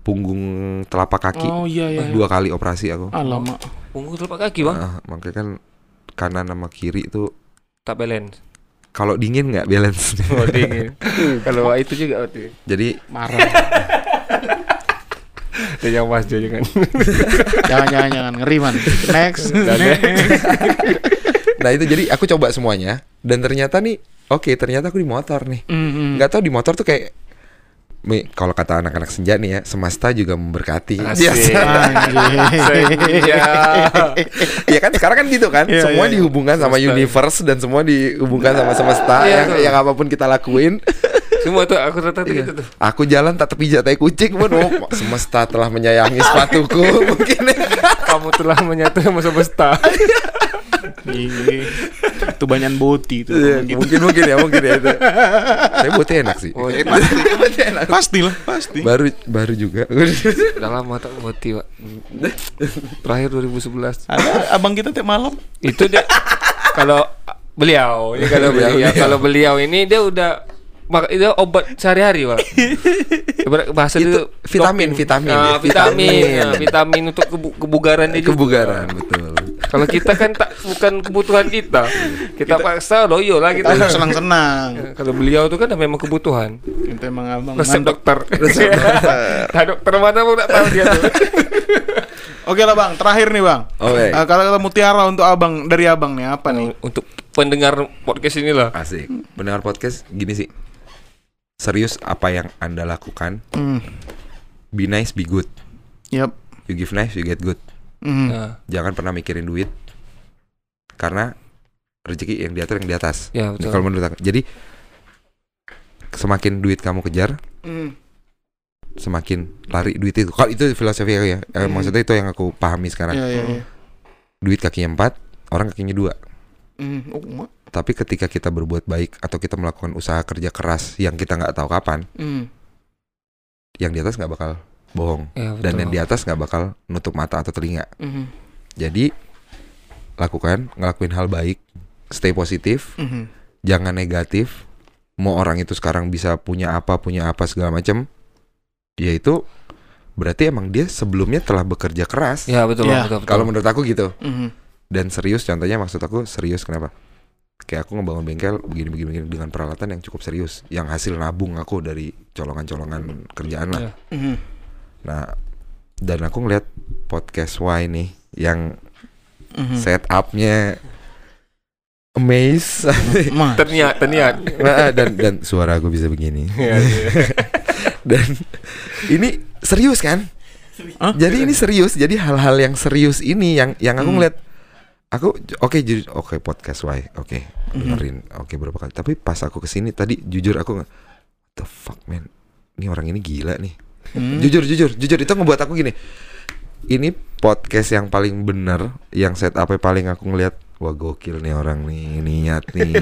punggung telapak kaki Oh iya iya. dua kali operasi aku Alamak. Punggung telapak kaki bang, Ah, makanya kan kanan sama kiri itu tak balance. kalau dingin nggak balance Oh dingin. Kalau itu juga berarti. jadi Marah. Ya yang mas jangan. jangan jangan jangan ngeri man. Next. Dan- Next. nah itu jadi aku coba semuanya dan ternyata nih oke ternyata aku di motor nih Mhm. nggak tahu di motor tuh kayak Mi, kalau kata anak-anak senja nih ya semesta juga memberkati Asik. Anjir. ya. ya kan sekarang kan gitu kan Iya, semua iya. dihubungkan sama Semesta. universe dan semua dihubungkan sama semesta Iya, yang yang apa pun kita lakuin Semua tuh aku rata Iya. gitu tuh. aku jalan tak tepi jatai kucing pun oh, semesta telah menyayangi sepatuku mungkin Kamu telah menyatu sama semesta. Iya. Itu banyak boti itu. Iya, Gitu. mungkin mungkin ya mungkin ya itu tapi buatnya enak sih Oh, iya. Buatnya enak. Pasti lah, pasti. baru baru juga Udah lama tak moti pak. Terakhir 2011. Ada abang kita tiap malam. Itu dia kalau beliau, ini kalau Beliau, beliau, beliau. kalau beliau ini dia udah mak itu obat sehari-hari pak. Bahasa Itu itu vitamin, vitamin. Ah, Vitamin. vitamin, ah, vitamin untuk kebu- kebugaran juga. kebugaran betul Kalau kita kan tak bukan kebutuhan kita. Kita, paksa loyo lah Kita kita. senang-senang. Kalau beliau itu kan memang kebutuhan. Itu emang abang. Resep mantap. dokter. Nah, dokter mana pun tak tahu dia tuh. Oke lah bang, terakhir nih bang. Oke. Eh, kata-kata mutiara untuk abang dari abang nih apa nih? Untuk pendengar podcast inilah. asik mendengar podcast gini sih serius apa yang anda lakukan Hmm. be nice be good Yap. you give nice you get good Hmm. Nah, jangan pernah mikirin duit karena rezeki yang diatur yang di atas ya betul. kalau menurut aku jadi semakin duit kamu kejar Hmm. semakin lari duit itu kalau itu filosofi aku ya Eh, Hmm. maksudnya itu yang aku pahami sekarang Iya iya iya. duit kakinya empat orang kakinya dua Hmm. Oh, tapi ketika kita berbuat baik atau kita melakukan usaha kerja keras yang kita nggak tahu kapan Hmm. yang di atas nggak bakal bohong Ya, dan yang di atas nggak bakal nutup mata atau telinga Hmm. jadi lakukan, ngelakuin hal baik, stay positif, Mhm. jangan negatif. Mau orang itu sekarang bisa punya apa, punya apa segala macam, ya itu berarti emang dia sebelumnya telah bekerja keras. Ya betul, Ya, betul, betul. Kalau menurut aku gitu. Mhm. Dan serius, contohnya maksud aku serius kenapa? Kayak aku ngebangun bengkel begini begini begini dengan peralatan yang cukup serius, yang hasil nabung aku dari colongan-colongan kerjaan lah. Ya. Mhm. Nah, dan aku ngeliat podcast Y nih yang Mhm. setupnya amaze Ma. terniat, terniat. Nah, dan dan suara aku bisa begini Ya, ya. dan ini serius kan Hah? jadi ini serius jadi hal-hal yang serius ini yang yang aku Hmm. Aku oke jadi oke podcast Y oke Hmm. dengerin. Oke berapa kali. Tapi pas aku ke sini tadi jujur aku What the fuck man? Ini orang ini gila nih. Hmm. jujur jujur jujur. Itu ngebuat aku gini. Ini podcast yang paling bener yang setup paling aku ngeliat wah gokil nih orang nih niat nih.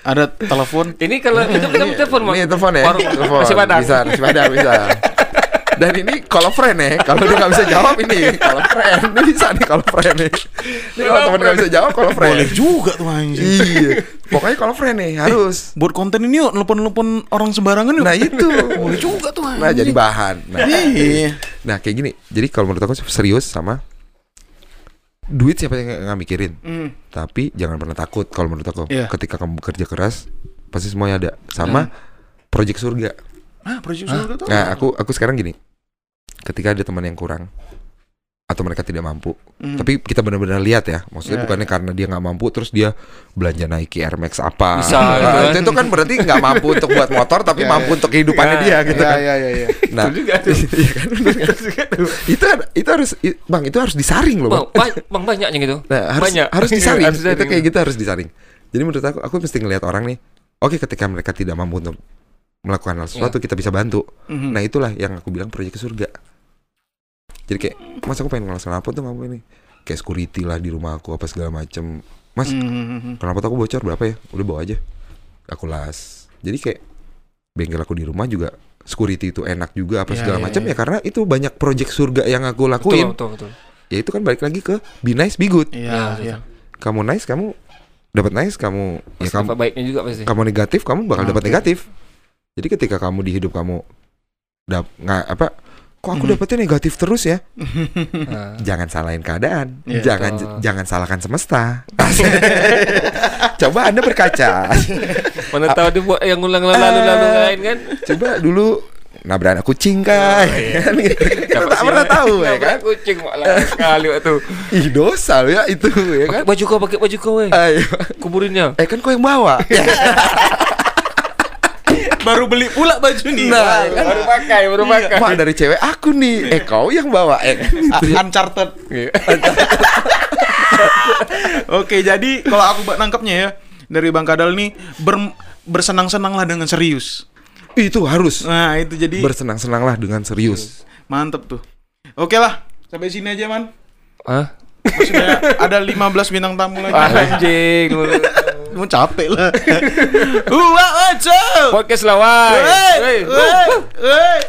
Ada telepon. Ini kalau itu kita telepon ini telepon ya? Telepon. Masih padang. bisa masih padang bisa dan ini kalau friend ya kalau dia nggak bisa jawab ini kalau friend ini bisa nih kalau friend nih ini kalau teman nggak bisa jawab kalau friend Boleh juga tuh anjing. iya pokoknya kalau friend nih harus Buat konten ini yuk, nelpon-nelpon orang sembarangan yuk. nah itu Boleh juga tuh anjing. nah jadi bahan nah Iya. Nah kayak gini, jadi kalau menurut aku serius sama duit siapa yang nggak- nggak mikirin, Hmm. tapi jangan pernah takut kalau menurut aku. Iya. Ketika kamu bekerja keras, pasti semuanya ada. Sama project surga. Ah, project surga tuh. Nah aku aku sekarang gini, ketika ada teman yang kurang atau mereka tidak mampu, Hmm. tapi kita benar-benar lihat ya, maksudnya Iya, bukannya karena dia nggak mampu terus dia belanja Nike Air Max apa? Bisa, Nah, kan. itu, itu kan berarti nggak mampu untuk buat motor tapi Iya, mampu iya. untuk kehidupannya Ya, dia gitu Iya, kan. iya, iya, iya. Nah, Betul juga tuh. iya kan, bener kan? itu itu harus bang itu harus disaring loh bang. Bang, ba- bang banyaknya gitu. Nah, harus Banyak. harus disaring. Harus disaring. Itu kayak gitu harus disaring. Jadi menurut aku aku mesti ngelihat orang nih. Oke, ketika mereka tidak mampu untuk melakukan hal sesuatu, kita bisa bantu. Mhm. Nah, itulah yang aku bilang proyek ke surga. Jadi kayak, Mas aku pengen ngelakuin apa tuh kamu ini? Kayak security lah di rumah aku apa segala macem. Mas, Mhm. kenapa tuh aku bocor berapa ya? Udah bawa aja. Aku las. Jadi kayak bengkel aku di rumah juga security itu enak juga apa Iya, segala iya, macam iya. ya karena itu banyak project surga yang aku Betul, lakuin. betul, betul. Ya itu kan balik lagi ke be nice be good. Iya, Ya, iya. Kamu nice kamu dapat nice kamu ya kamu baiknya juga pasti. kamu negatif kamu bakal dapat Oke. negatif. Jadi ketika kamu di hidup kamu dap nggak apa kok aku Mhm. dapetnya negatif terus ya? Nah. Jangan salahin keadaan. Iya, jangan betul. jangan salahkan semesta. Coba Anda berkaca. Mana tahu dia buat yang ulang lalu lalu lain kan? Coba dulu nabrak anak kucing kan. kan gitu. Kita tak pernah tahu ya kan. Kucing malah sekali waktu. Ih dosa lo ya itu ya kan. Pakai baju kau, pakai baju kau, weh. Ayo. Kuburinnya. Eh kan kau yang bawa. Baru beli pula baju nih. Nah, kan? Baru pakai, baru pakai. Wah dari cewek aku nih. Eh kau yang bawa. Eh. Ah, Uncharted. Oke, jadi kalau aku nangkepnya ya dari Bang Kadal nih ber- bersenang-senanglah dengan serius. Itu harus. Nah, itu jadi Bersenang-senanglah dengan serius. mantep tuh. Oke lah, sampai sini aja, Man. Hah? Sudah ada 15 bintang tamu lagi. Anjing. Mau capek lah. Wah, aja. Podcast lah, wai. Woi, woi, woi.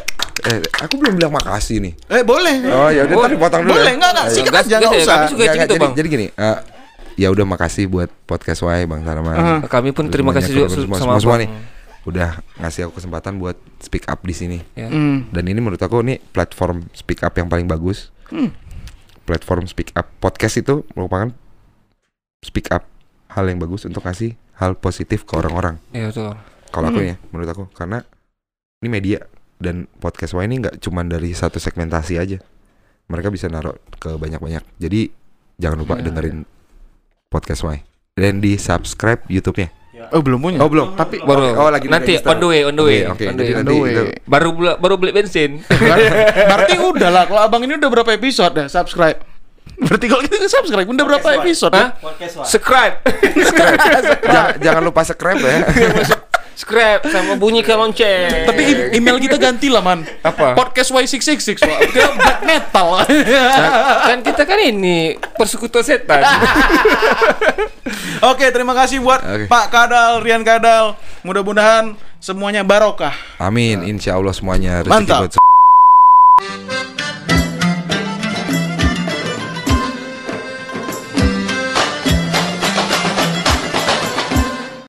Eh, aku belum bilang makasih nih. Eh, boleh. Oh ya udah tadi potong dulu. Boleh, ya. enggak, enggak, Ayo. sikat aja, enggak ya, usah. gitu, jadi, Bang. jadi gini, eh, ya udah makasih buat podcast Y Bang Sarman. Aha. Kami pun terima kasih juga teman-teman sama semua, semua nih. Udah ngasih aku kesempatan buat speak up di sini. Ya. Hmm. Dan ini menurut aku nih platform speak up yang paling bagus. Hmm. Platform speak up podcast itu merupakan speak up hal yang bagus untuk kasih hal positif ke orang-orang. Iya betul. Kalau aku Hmm. ya, menurut aku karena ini media dan podcast Y ini nggak cuman dari satu segmentasi aja. Mereka bisa naruh ke banyak-banyak. Jadi jangan lupa Ya, dengerin podcast Y dan di subscribe YouTube-nya. Oh, belum punya. Oh belum, tapi Baru. oh lagi nanti register. on the way, on the way. Oke, jadi way. nanti On the way. itu Baru baru beli bensin. Ber- Berarti udah lah. Kalau abang ini udah berapa episode dah subscribe? Berarti kalau kita subscribe udah berapa episode? Hah? ya? Subscribe. jangan, jangan lupa subscribe ya. Subscribe sama bunyikan lonceng. Tapi email kita ganti lah man. Apa? Podcast Y666 Wah, Kita black metal. kan kita kan ini persekutuan setan. Oke, terima kasih buat Oke. Pak Kadal, Rian Kadal. Mudah-mudahan semuanya barokah. Amin, insya Allah semuanya rezeki Mantap. buat